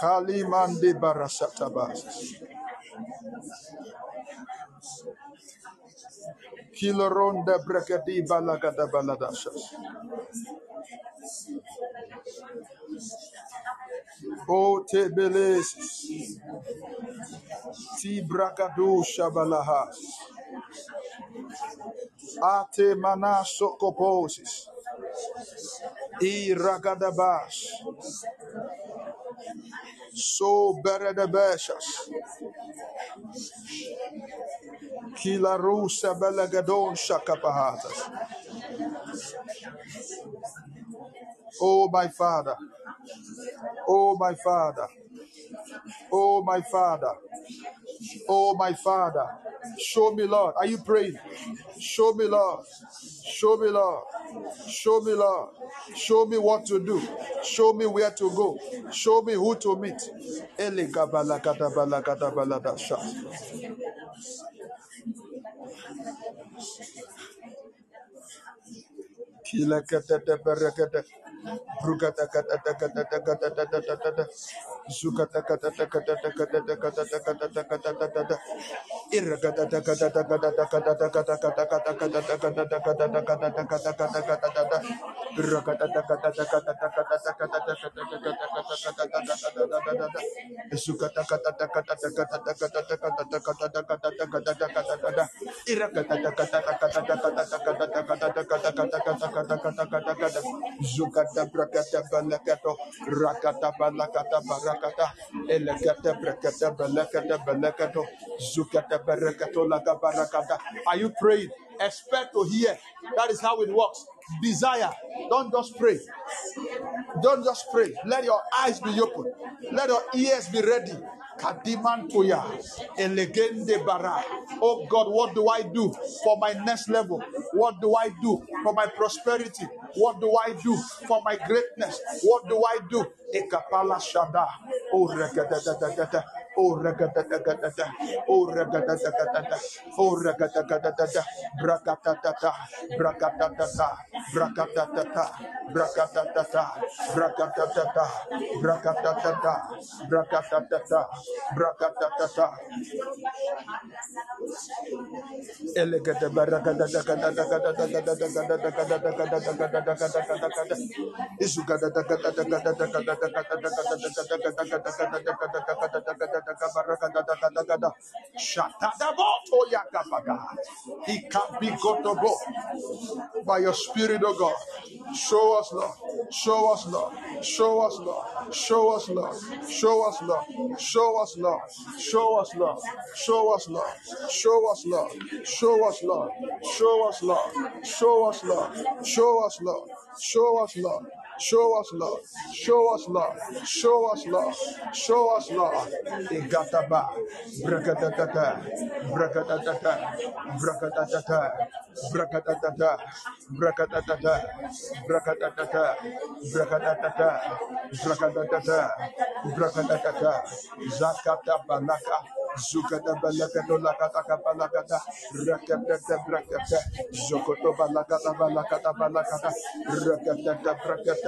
Kalimande Barashatabas. Kiloronda brakadi balagada baladashas. O tebeles. Ti brakadu shabalahas. Ate mana sokoposis. I ragadabas. So beredabeshas. Kilarusa belagadon shakapahatas. Oh my father. Oh my father. Oh my father. Oh my father. Show me, Lord. Are you praying? Show me, Lord. Show me, Lord. Show me, Lord. Show me what to do. Show me where to go. Show me who to meet. Balakata barakata elekata brakata balakata balakato Irra are you praying? Expect to hear. That is how it works. Desire. Don't just pray. Don't just pray. Let your eyes be open. Let your ears be ready. Oh God, what do I do for my next level? What do I do for my prosperity? What do I do for my greatness? What do I do? Ekapala. Oh, Oh. Oh. Oh. Brakatatata. Brakatatata. Elegada yakabaga. He can be gotobo by your spirit, oh God. Show us, Lord. Show us, Lord. Show us, Lord. Show us, Lord. Show us, Lord. Show us, Lord. Show us, Lord. Show us, Lord. Show us, Lord. Show us, Lord. Show us, Lord. Show us, Lord. Show us, Lord. Show us, Lord. Show us love. Show us love. Show us love. Show us love. Igataba. Brakatatata. Brakatatata. Brakatatata. Brakatatata. Brakatatata. Brakatatata. Brakatatata. Brakatatata. Brakatatata. Zakata balaka. Zukata balakata lakata balakata. Rakata brakata. Zokoto balakata balakata balakata. Rakata brakata.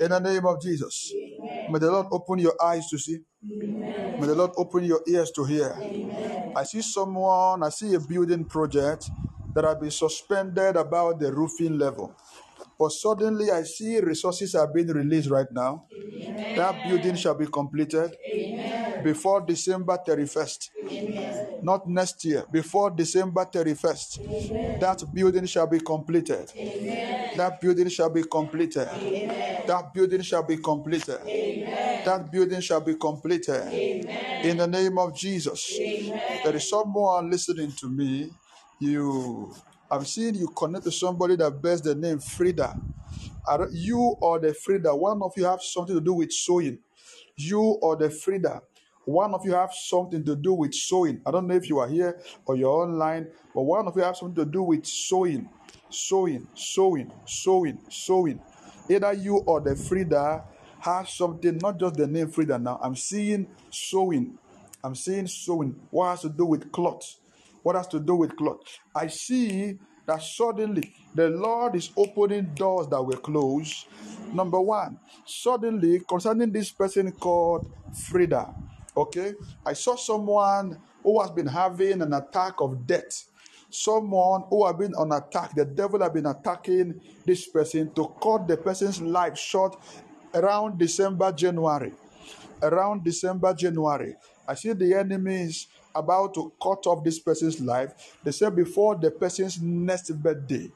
In the name of Jesus. May the Lord open your eyes to see. May the Lord open your ears to hear. I see someone, I see a building project that have been suspended about the roofing level. But suddenly I see resources are being released right now. That building shall be completed before December 31st. Not next year, before December 31st. That building shall be completed. That building shall be completed. That building shall be completed. That building shall be completed. In the name of Jesus. There is someone listening to me. You I've seen you connect to somebody that bears the name Frida. You or the Frida, one of you have something to do with sewing. You or the Frida, one of you have something to do with sewing. I don't know if you are here or you're online, but one of you have something to do with sewing, sewing, sewing, sewing, sewing. Either you or the Frida have something, not just the name Frida now. I'm seeing sewing. I'm seeing sewing. What has to do with cloth? What has to do with cloth? I see that suddenly the Lord is opening doors that were closed. Number one, suddenly concerning this person called Frida. Okay, I saw someone who has been having an attack of death. Someone who have been on attack. The devil have been attacking this person to cut the person's life short around December, January around December, January. I see the enemy is about to cut off this person's life. They say before the person's next birthday.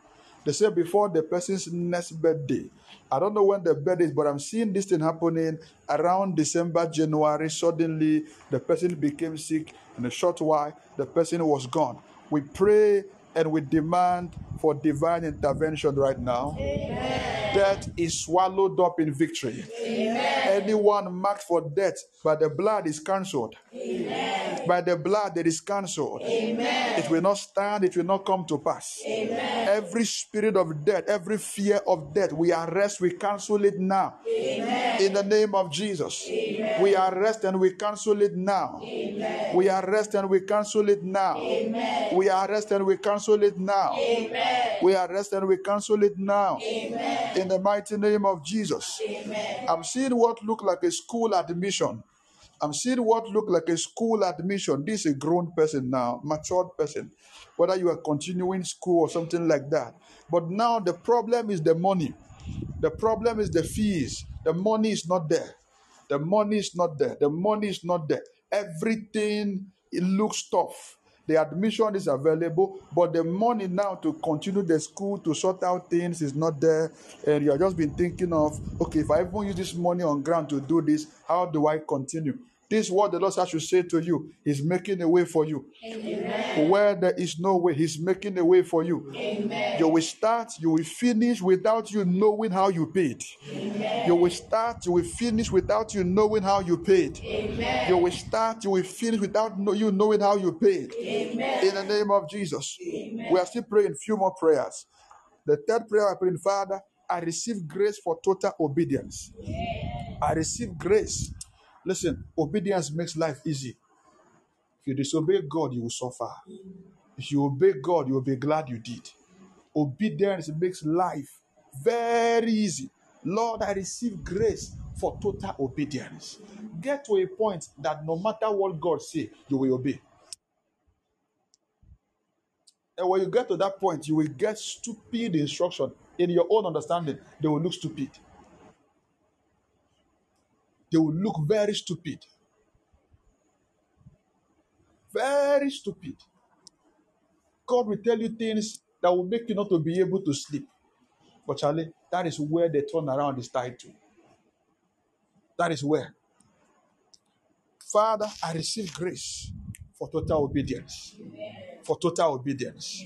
They say before the person's next birthday. I don't know when the birthday is, but I'm seeing this thing happening around December, January. Suddenly, the person became sick. In a short while, the person was gone. We pray and we demand for divine intervention right now. Death is swallowed up in victory. Anyone marked for death by the blood is cancelled. By the blood that is cancelled. It will not stand, it will not come to pass. Every spirit of death, every fear of death, we arrest, we cancel it now. In the name of Jesus. We arrest and we cancel it now. We arrest and we cancel it now. We arrest and we cancel it now. We arrest and we cancel it now. In the mighty name of Jesus. I'm seeing what look like a school admission. I'm seeing what look like a school admission. This is a grown person now, matured person. Whether you are continuing school or something like that. But now the problem is the money. The problem is the fees. The money is not there. The money is not there. The money is not there. Everything it looks tough. The admission is available, but the money now to continue the school to sort out things is not there. And you have just been thinking of, okay, if I even use this money on ground to do this, how do I continue? This is what the Lord has to say to you. He's making a way for you. Where there is no way, He's making a way for you. You will start, you will finish without you knowing how you paid. You will start, you will finish without you knowing how you paid. You will start, you will finish without know, you knowing how you paid. In the name of Jesus. We are still praying few more prayers. The third prayer I praying, Father, I receive grace for total obedience. I receive grace. Listen, obedience makes life easy. If you disobey God, you will suffer. If you obey God, you will be glad you did. Obedience makes life very easy. Lord, I receive grace for total obedience. Get to a point that no matter what God say, you will obey. And when you get to that point, you will get stupid instruction in your own understanding. They will look stupid. They will look very stupid. Very stupid. God will tell you things that will make you not to be able to sleep. But Charlie, that is where the turnaround is tied to. That is where. Father, I receive grace for total obedience. For total obedience.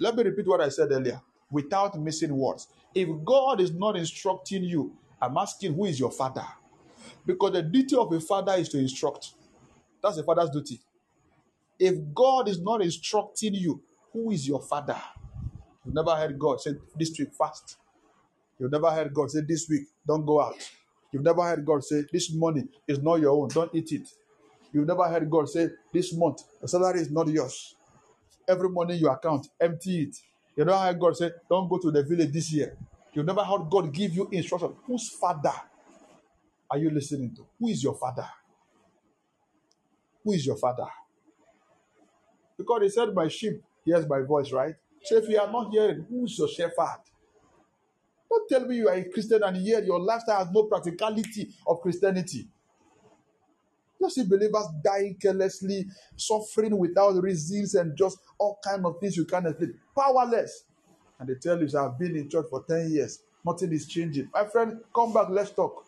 Let me repeat what I said earlier without missing words. If God is not instructing you, I'm asking who is your father? Because the duty of a father is to instruct. That's a father's duty. If God is not instructing you, who is your father? You've never heard God say this week fast. You've never heard God say this week don't go out. You've never heard God say this money is not your own, don't eat it. You've never heard God say this month the salary is not yours. Every money you account, empty it. You never heard God say don't go to the village this year. You've never heard God give you instruction. Whose father are you listening to? Who is your father? Who is your father? Because he said, My sheep hears my voice, right? So if you are not hearing, who's your shepherd? Don't tell me you are a Christian and yet your lifestyle has no practicality of Christianity. You see believers dying carelessly, suffering without reasons, and just all kind of things you can't explain. Powerless. And they tell you, I've been in church for 10 years. Nothing is changing. My friend, come back, let's talk.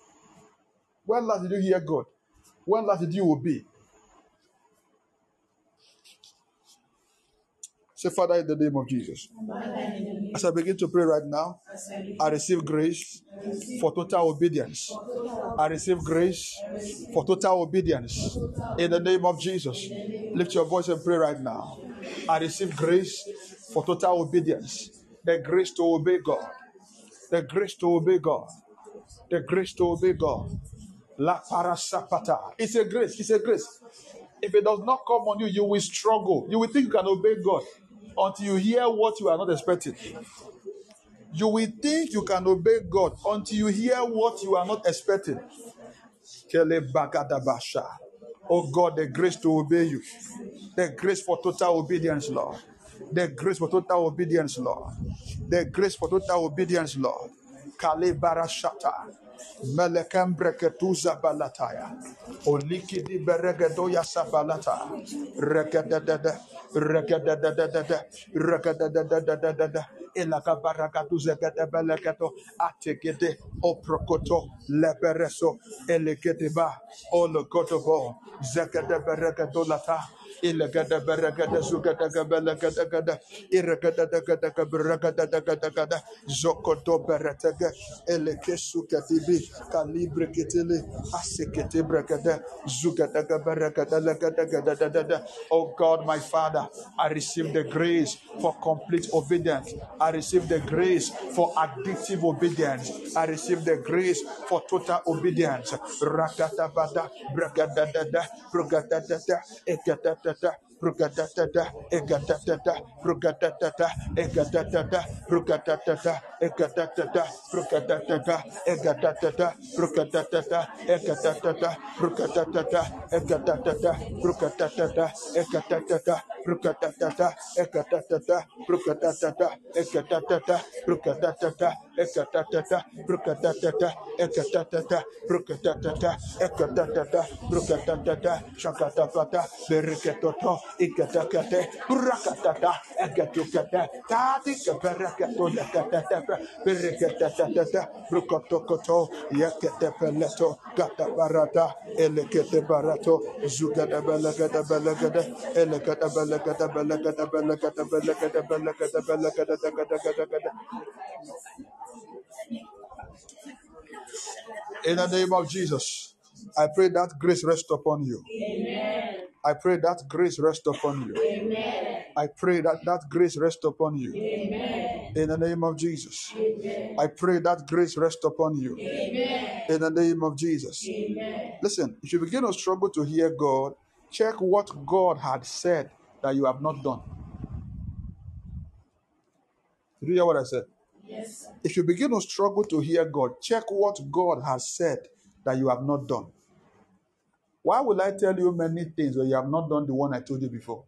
When last did you hear God? When last did you obey? Say, Father, in the name of Jesus. As I begin to pray right now, I receive grace for total obedience. I receive grace for total obedience. In the name of Jesus. Lift your voice and pray right now. I receive grace for total obedience. The grace to obey God. The grace to obey God. The grace to obey God. La parasapata. It's a grace. It's a grace. If it does not come on you, you will struggle. You will think you can obey God until you hear what you are not expecting. You will think you can obey God until you hear what you are not expecting. Oh God, the grace to obey you, the grace for total obedience, Lord. The grace for total obedience, Lord. The grace for total obedience, Lord. Kale Melekembreketuza balataya. Olikidi beregedoya sabalata. Rekededede. Rekedededede. Rekedededede. Elakabarakatuzegedebeleketo. Atekede. Oprokoto. Lebereso. Eleketeba. Olokotobo. lata. Ilagada zokoto barataga kalibre ketele. Asekete lagada gada. Da da da. Oh God, my Father, I receive the grace for complete obedience. I receive the grace for addictive obedience. I receive the grace for total obedience. Rakata bada da da da da ekata da Rugatatata, egatatata, rugatatata, egatatata, rugatatata, egatatata, rugatatata, egatatata, rugatatata, egatatata, rugatatata, egatatata, rugatatata, egatatata, rugatatata, egatatata, rugatatata, egatatata, ekatatata, brukatatata, ekatatata, brukatatata, ekatatata, brukatatata, shakatapata, beriketoto, ikatakate, brakatata, ekatukata, tatika berakatoyatatata, berikatatata, brukotokoto, yakatepeleto, gatabarata, eleketebarato, zugadabalagadabalaga, elekatabalagadabalagadabalagadabalagadabalagadabalagadabalagada. In the name of Jesus, I pray that grace rest upon you. Amen. I pray that grace rest upon you. Amen. I pray that that grace rest upon you. Amen. In the name of Jesus. Amen. I pray that grace rest upon you. Amen. In the name of Jesus. Amen. Listen, if you begin to struggle to hear God, check what God had said that you have not done. Did you hear what I said? Yes, sir. If you begin to struggle to hear God, check what God has said that you have not done. Why will I tell you many things when you have not done the one I told you before?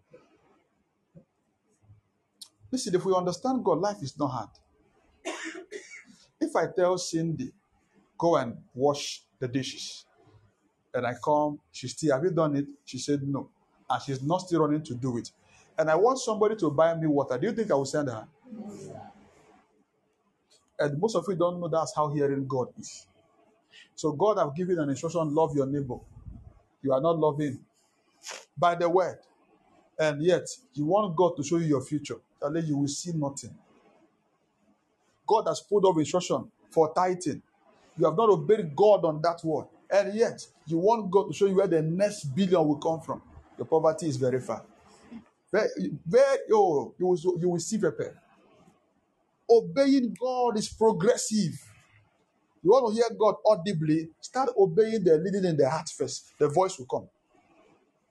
Listen, if we understand God, life is not hard. If I tell Cindy, go and wash the dishes, and I come, she still, have you done it? She said no. And she's not still running to do it. And I want somebody to buy me water. Do you think I will send her? And most of you don't know that's how hearing God is. So God have given an instruction, love your neighbor. You are not loving by the word. And yet you want God to show you your future. Then you will see nothing. God has put up instruction for tithing. You have not obeyed God on that word. And yet you want God to show you where the next billion will come from. Your poverty is very far. Very, very oh, you will, you will see prepare. Obeying God is progressive. You want to hear God audibly, start obeying the leading in the heart first. The voice will come.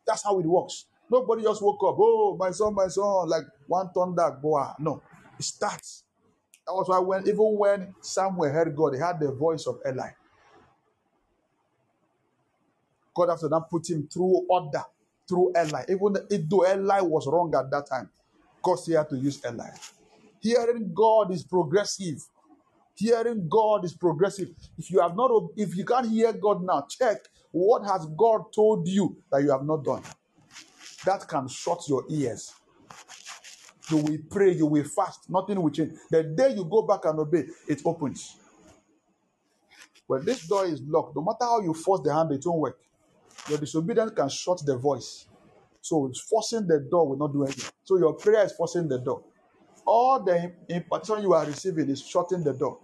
That's how it works. Nobody just woke up, oh, my son, my son, like one thunder, boy. No, it starts. That was why when even when Samuel heard God, he had the voice of Eli. God after that put him through order, through Eli. Even though Eli was wrong at that time, God still had to use Eli. Hearing God is progressive. Hearing God is progressive. If you have not, if you can't hear God now, check what has God told you that you have not done. That can shut your ears. You will pray, you will fast, nothing will change. The day you go back and obey, it opens. When this door is locked, no matter how you force the hand, it won't work. Your disobedience can shut the voice. So it's forcing the door will not do anything. So your prayer is forcing the door. All the impartation you are receiving is shutting the door.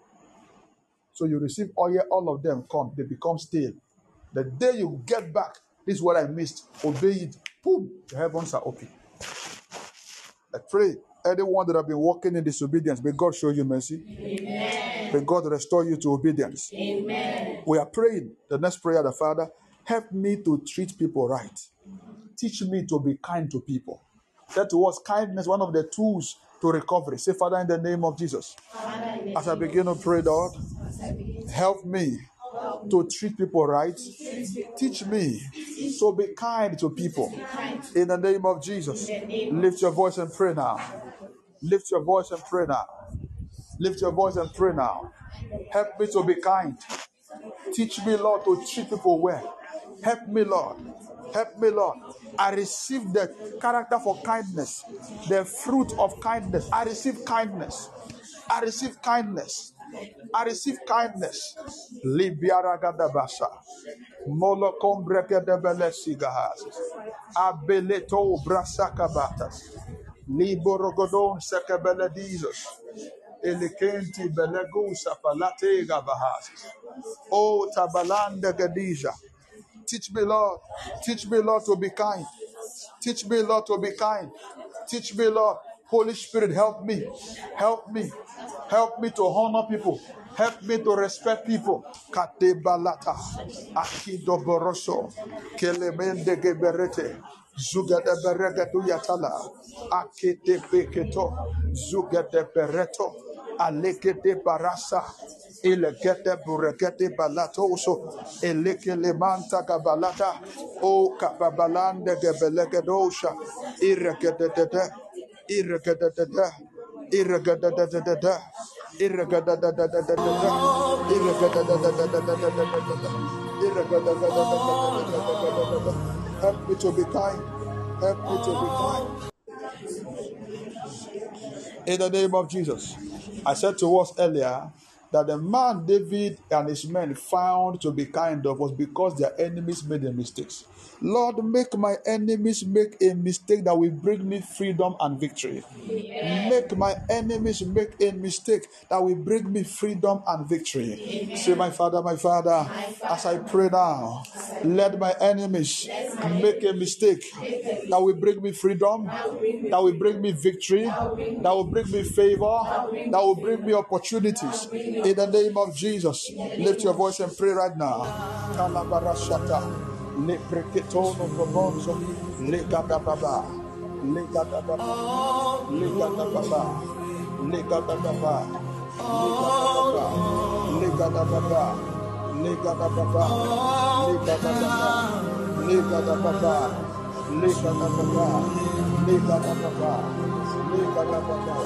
So you receive oil, all of them come, they become stale. The day you get back, this is what I missed. Obey it. Boom, the heavens are open. I pray anyone that have been walking in disobedience, may God show you mercy. May God restore you to obedience. We are praying. The next prayer, the Father, help me to treat people right. Teach me to be kind to people. That was kindness, one of the tools to recovery. Say, Father, in the name of Jesus, as I begin to pray, Lord, help me to treat people right. Teach me to be kind to people. In the name of Jesus, lift your voice and pray now. Lift your voice and pray now. Lift your voice and pray now. Help me to be kind. Teach me, Lord, to treat people well. Help me, Lord. Help me, Lord. I receive the character for kindness, the fruit of kindness. I receive kindness. I receive kindness. I receive kindness. Libiaragadabasa. Molokombrekedebelesigahas. Abeleto brasakabatas. Liborogodon sekebeledisos. Elikenti belegusa palate gabahas. O tabalanda gadija. Teach me, Lord. Teach me, Lord, to be kind. Teach me, Lord, to be kind. Teach me, Lord. Holy Spirit, help me. Help me. Help me to honor people. Help me to respect people. Kate balata. Akido boroso. Kelemende geberete. Zugada beregetu yatala. Akete peketo. Zugada bereto. Alekete barasa. Ilegete buregete balatoso. Elekele manta gabalata. O kababalande gebelegedosha. Irregadadada. Irregadadadada. Irregadadadadada. Irregadadadadadada. Irregadadadadada. Help me to be kind. Help me to be kind. In the name of Jesus. I said to us earlier, that the man David and his men found to be kind of was because their enemies made their mistakes. Lord, make my enemies make a mistake that will bring me freedom and victory. Amen. Make my enemies make a mistake that will bring me freedom and victory. Amen. Say, my Father, my Father, my Father, as I pray now, let my enemies make a mistake that will bring me freedom, that will bring me victory, that will bring me favor, that will bring me opportunities. In the name of Jesus, lift your voice and pray right now le preketono promonzo le gada baba le gada baba le gada baba le gada baba le gada baba le gada baba le gada baba le gada baba le gada baba le gada baba le gada baba le gada baba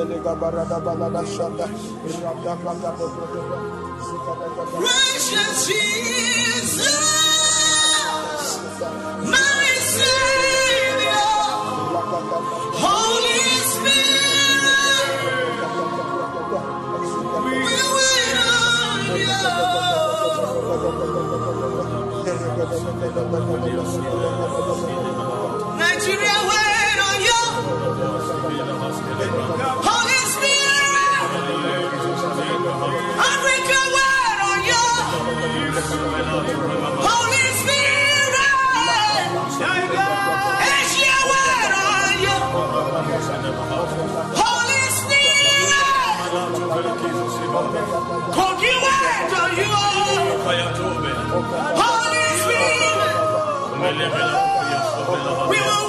Elega barada balada shanda. Rada balada Precious Jesus, my Holy Spirit, we will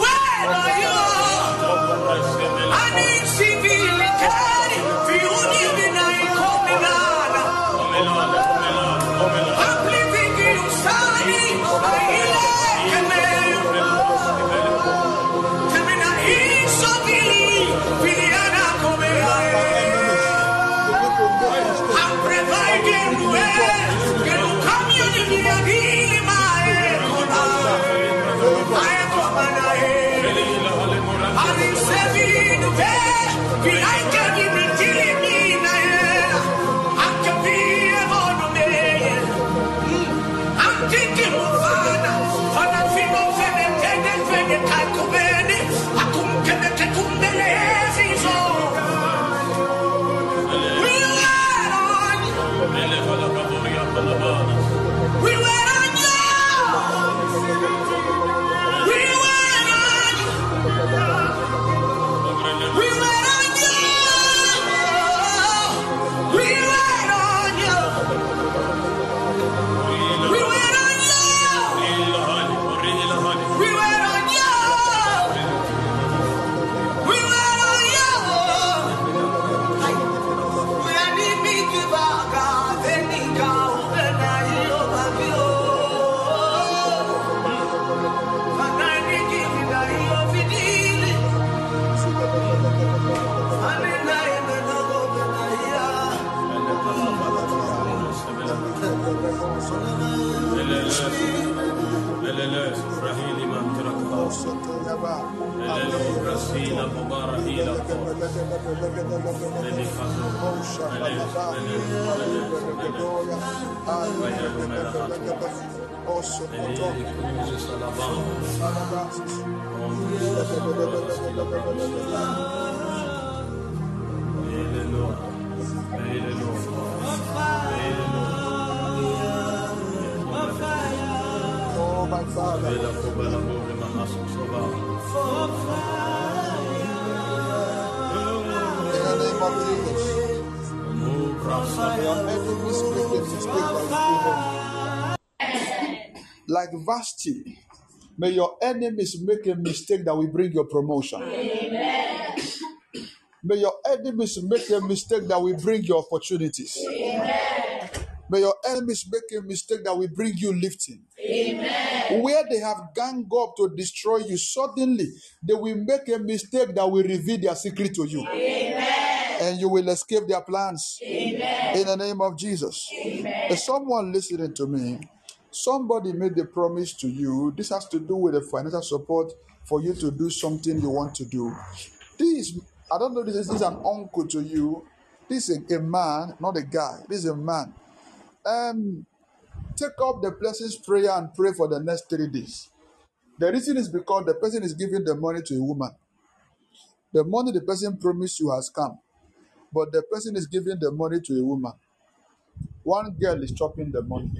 Your enemies by like Vashti May your enemies make a mistake that will bring your promotion. Amen. May your enemies make a mistake that will bring your opportunities. Amen. May your enemies make a mistake that will bring you lifting. Amen. Where they have ganged up to destroy you, suddenly they will make a mistake that will reveal their secret to you. Amen. And you will escape their plans. In the name of Jesus. Is someone listening to me? Somebody made a promise to you. This has to do with the financial support for you to do something you want to do. This, I don't know, this is, this is an uncle to you. This is a, a man, not a guy. This is a man. Um, take up the blessings prayer and pray for the next three days. The reason is because the person is giving the money to a woman. The money the person promised you has come, but the person is giving the money to a woman. One girl is chopping the money.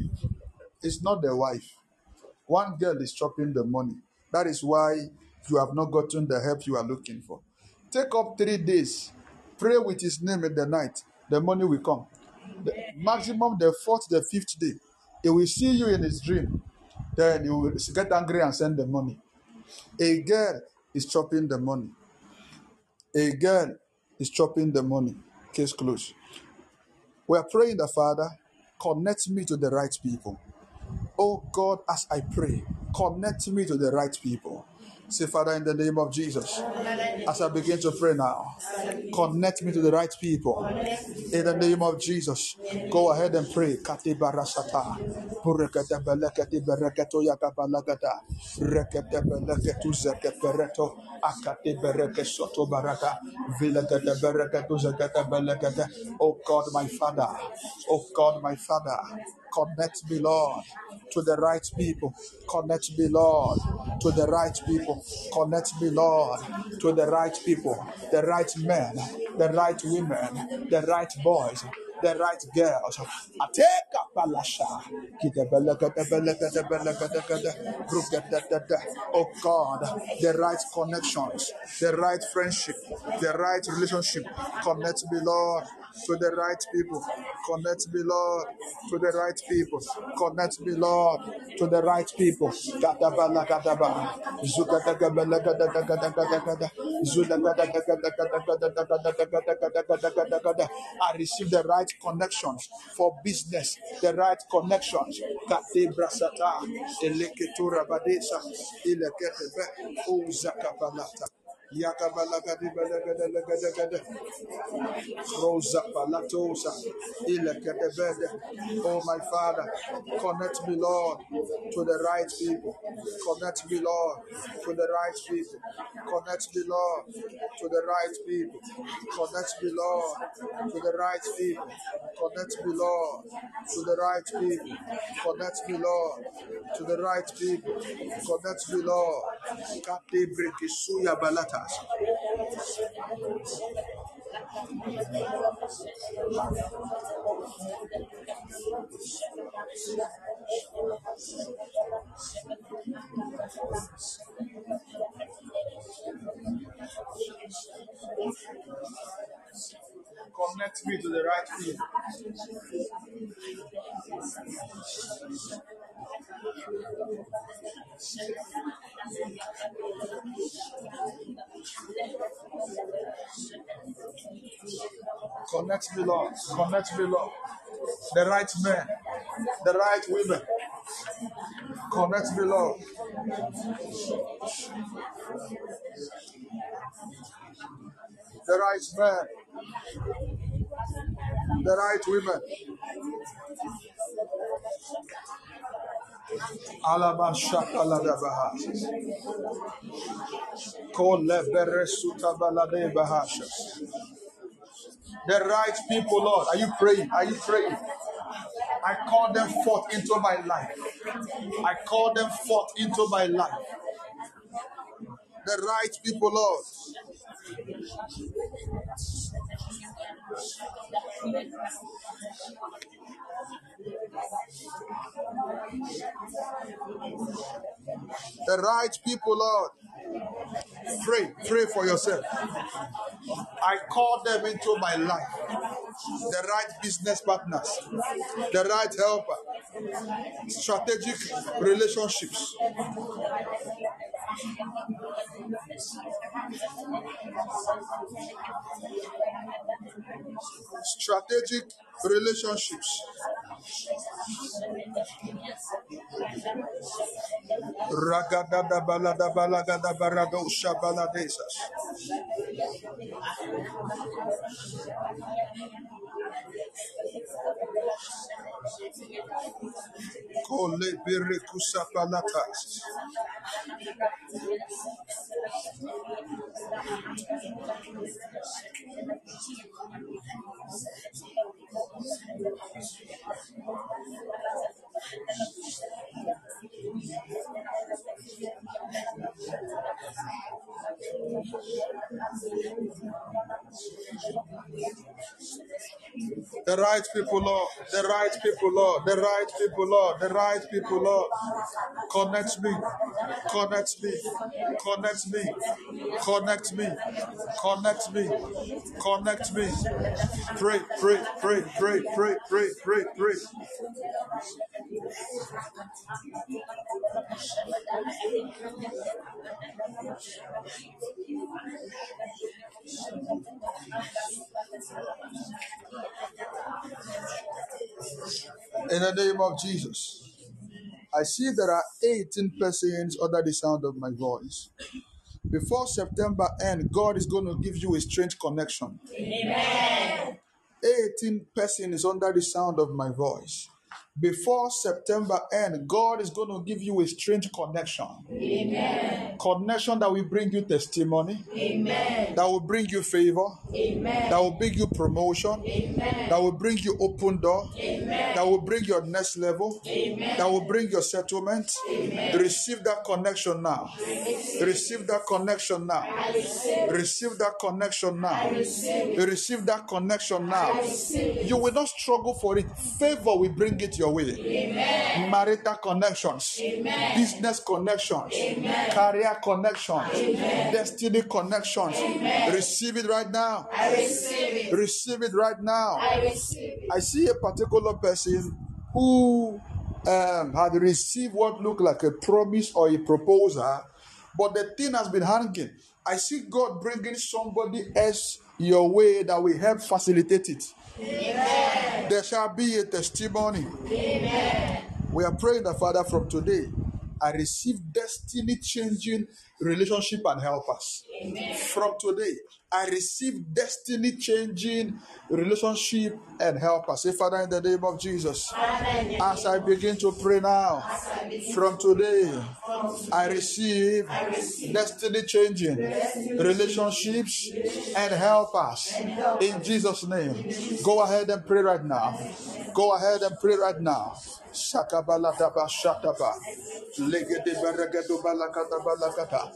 It's not the wife. One girl is chopping the money. That is why you have not gotten the help you are looking for. Take up three days. Pray with his name in the night. The money will come. The maximum the fourth, the fifth day. He will see you in his dream. Then you will get angry and send the money. A girl is chopping the money. A girl is chopping the money. Case closed. We are praying the Father, connect me to the right people. Oh God, as I pray, connect me to the right people. Say, Father, in the name of Jesus, as I begin to pray now, connect me to the right people. In the name of Jesus, go ahead and pray. Oh God, my Father. Oh God, my Father. Connect me, Lord, to the right people. Connect me, Lord, to the right people. Connect me, Lord, to the right people, the right men, the right women, the right boys, the right girls. Ateka palasha. Oh God, the right connections, the right friendship, the right relationship. Connect me, Lord, to the right people. Connect me, Lord, to the right people. Connect me, Lord, to the right people. Gadabala gadaba. Zugadagabala gadagadagadagada. Zulagadagadagadagadagadagadagadagadagadagada. I receive the right connections for business, the right connections. Kate brasata, eleketura badesa, ileketebe, uzakabalata. Oh, my Father, connect me, Lord, to the right people. Connect me, Lord, to the right people. Connect me, Lord, to the right people. Connect me, Lord, to the right people. Connect me, Lord, to the right people. Connect me, Lord, to the right people. Connect me, Lord. Kate Brekisuya Balatas. Connect me to the right people. Connect me, Lord. Connect me, Lord. The right men, the right women. Connect me, Lord. The right men, the right women. Kole beresuta balade bahashas. The right people, Lord. Are you praying? Are you praying? I call them forth into my life. I call them forth into my life. The right people, Lord. The right people, Lord. Pray, pray for yourself. I call them into my life. The right business partners, the right helper, Strategic relationships. Strategic relationships. Ragadada balada balagada barado shabaladesas. Cole berecusa palata. Thank The right people, Lord. The right people, Lord. The right people, Lord. The right people, Lord. Connect me. Connect me. Connect me. Connect me. Connect me. Connect me. Pray, pray, pray, pray, pray, pray, pray, pray. In the name of Jesus. I see there are 18 persons under the sound of my voice. Before September end, God is going to give you a strange connection. Amen. 18 persons under the sound of my voice. Before September end, God is going to give you a strange connection. Amen. Connection that will bring you testimony. Amen. That will bring you favor. Amen. That will bring you promotion. Amen. That will bring you open door. Amen. That will bring your next level. Amen. That will bring your settlement. Amen. Receive that connection now. Receive that connection now. Receive that connection now. Receive that connection now. You will not struggle for it. Favor will bring it your way. Amen. Marital connections, Amen. business connections, Amen. career connections, destiny connections. Receive it right now. I receive it. Receive it right now. I receive it. I see a particular person who um, had received what looked like a promise or a proposal, but the thing has been hanging. I see God bringing somebody else your way that will help facilitate it. Amen. There shall be a testimony. Amen. We are praying that, Father, from today, I receive destiny changing relationship and helpers. Amen. From today, I receive destiny changing relationship and helpers. Say, Father, in the name of Jesus, as I begin to pray now, from today, I receive destiny changing relationships and helpers. In Jesus' name, go ahead and pray right now. Go ahead and pray right now. Shakabaladaba Shataba. Legede Balakata Balakata.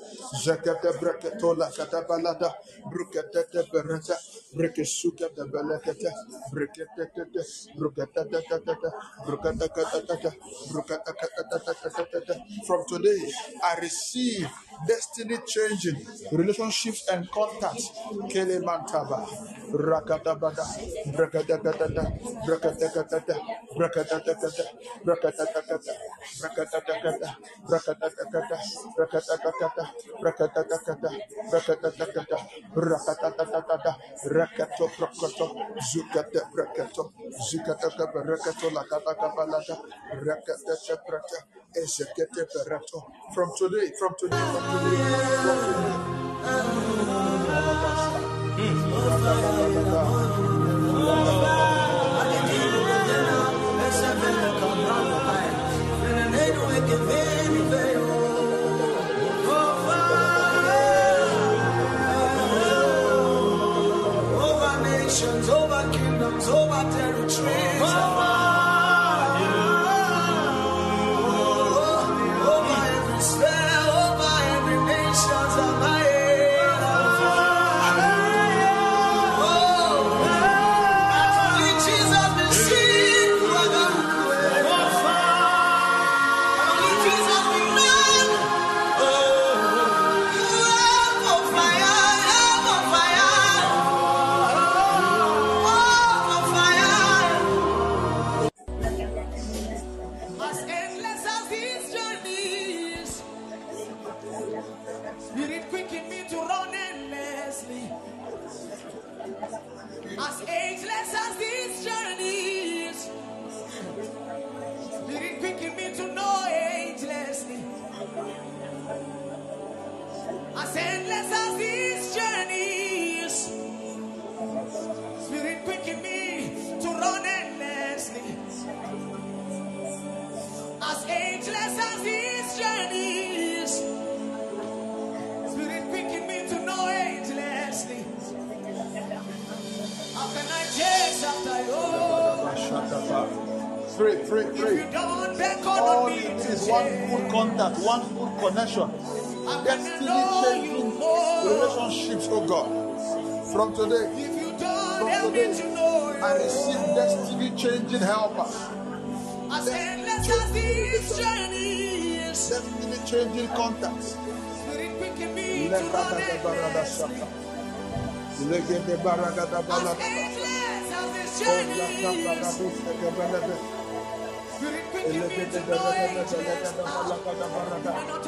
From today, I receive destiny changing relationships and contacts. Kelemantaba. Rakatabada. Brakatakata. Brakatakata. Brakatakata. Brakatakata. Brakatakata. Brakatakata. Brakatakata. Brakatakata. Brakatakata. Rakatakata. Rakato Prokoto. Zukata Brakato. Zukata Brakato Lakataka Balata. Rakata Brata. Ezekete Berato. From today, from today, from today, Oh, yeah.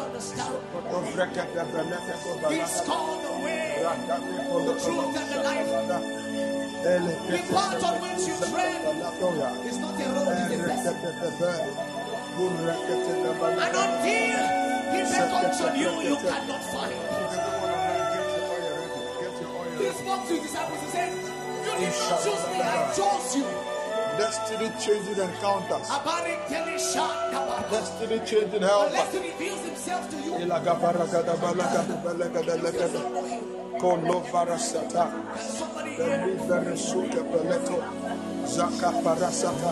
Understand. It's called the way, the truth, and the life. The path on which you tread is not a road, it's a. And until he beckons on you, you cannot find. He spoke to his disciples, he said, You did not choose me, I chose you. Destiny changing encounters, Abari Kelly Shandaba. destiny changing Unless helpers. he reveals himself to you, Ilagabaragadabalagadabalagadalegada. Kolobarasata. can somebody beleto. Zaka parasata.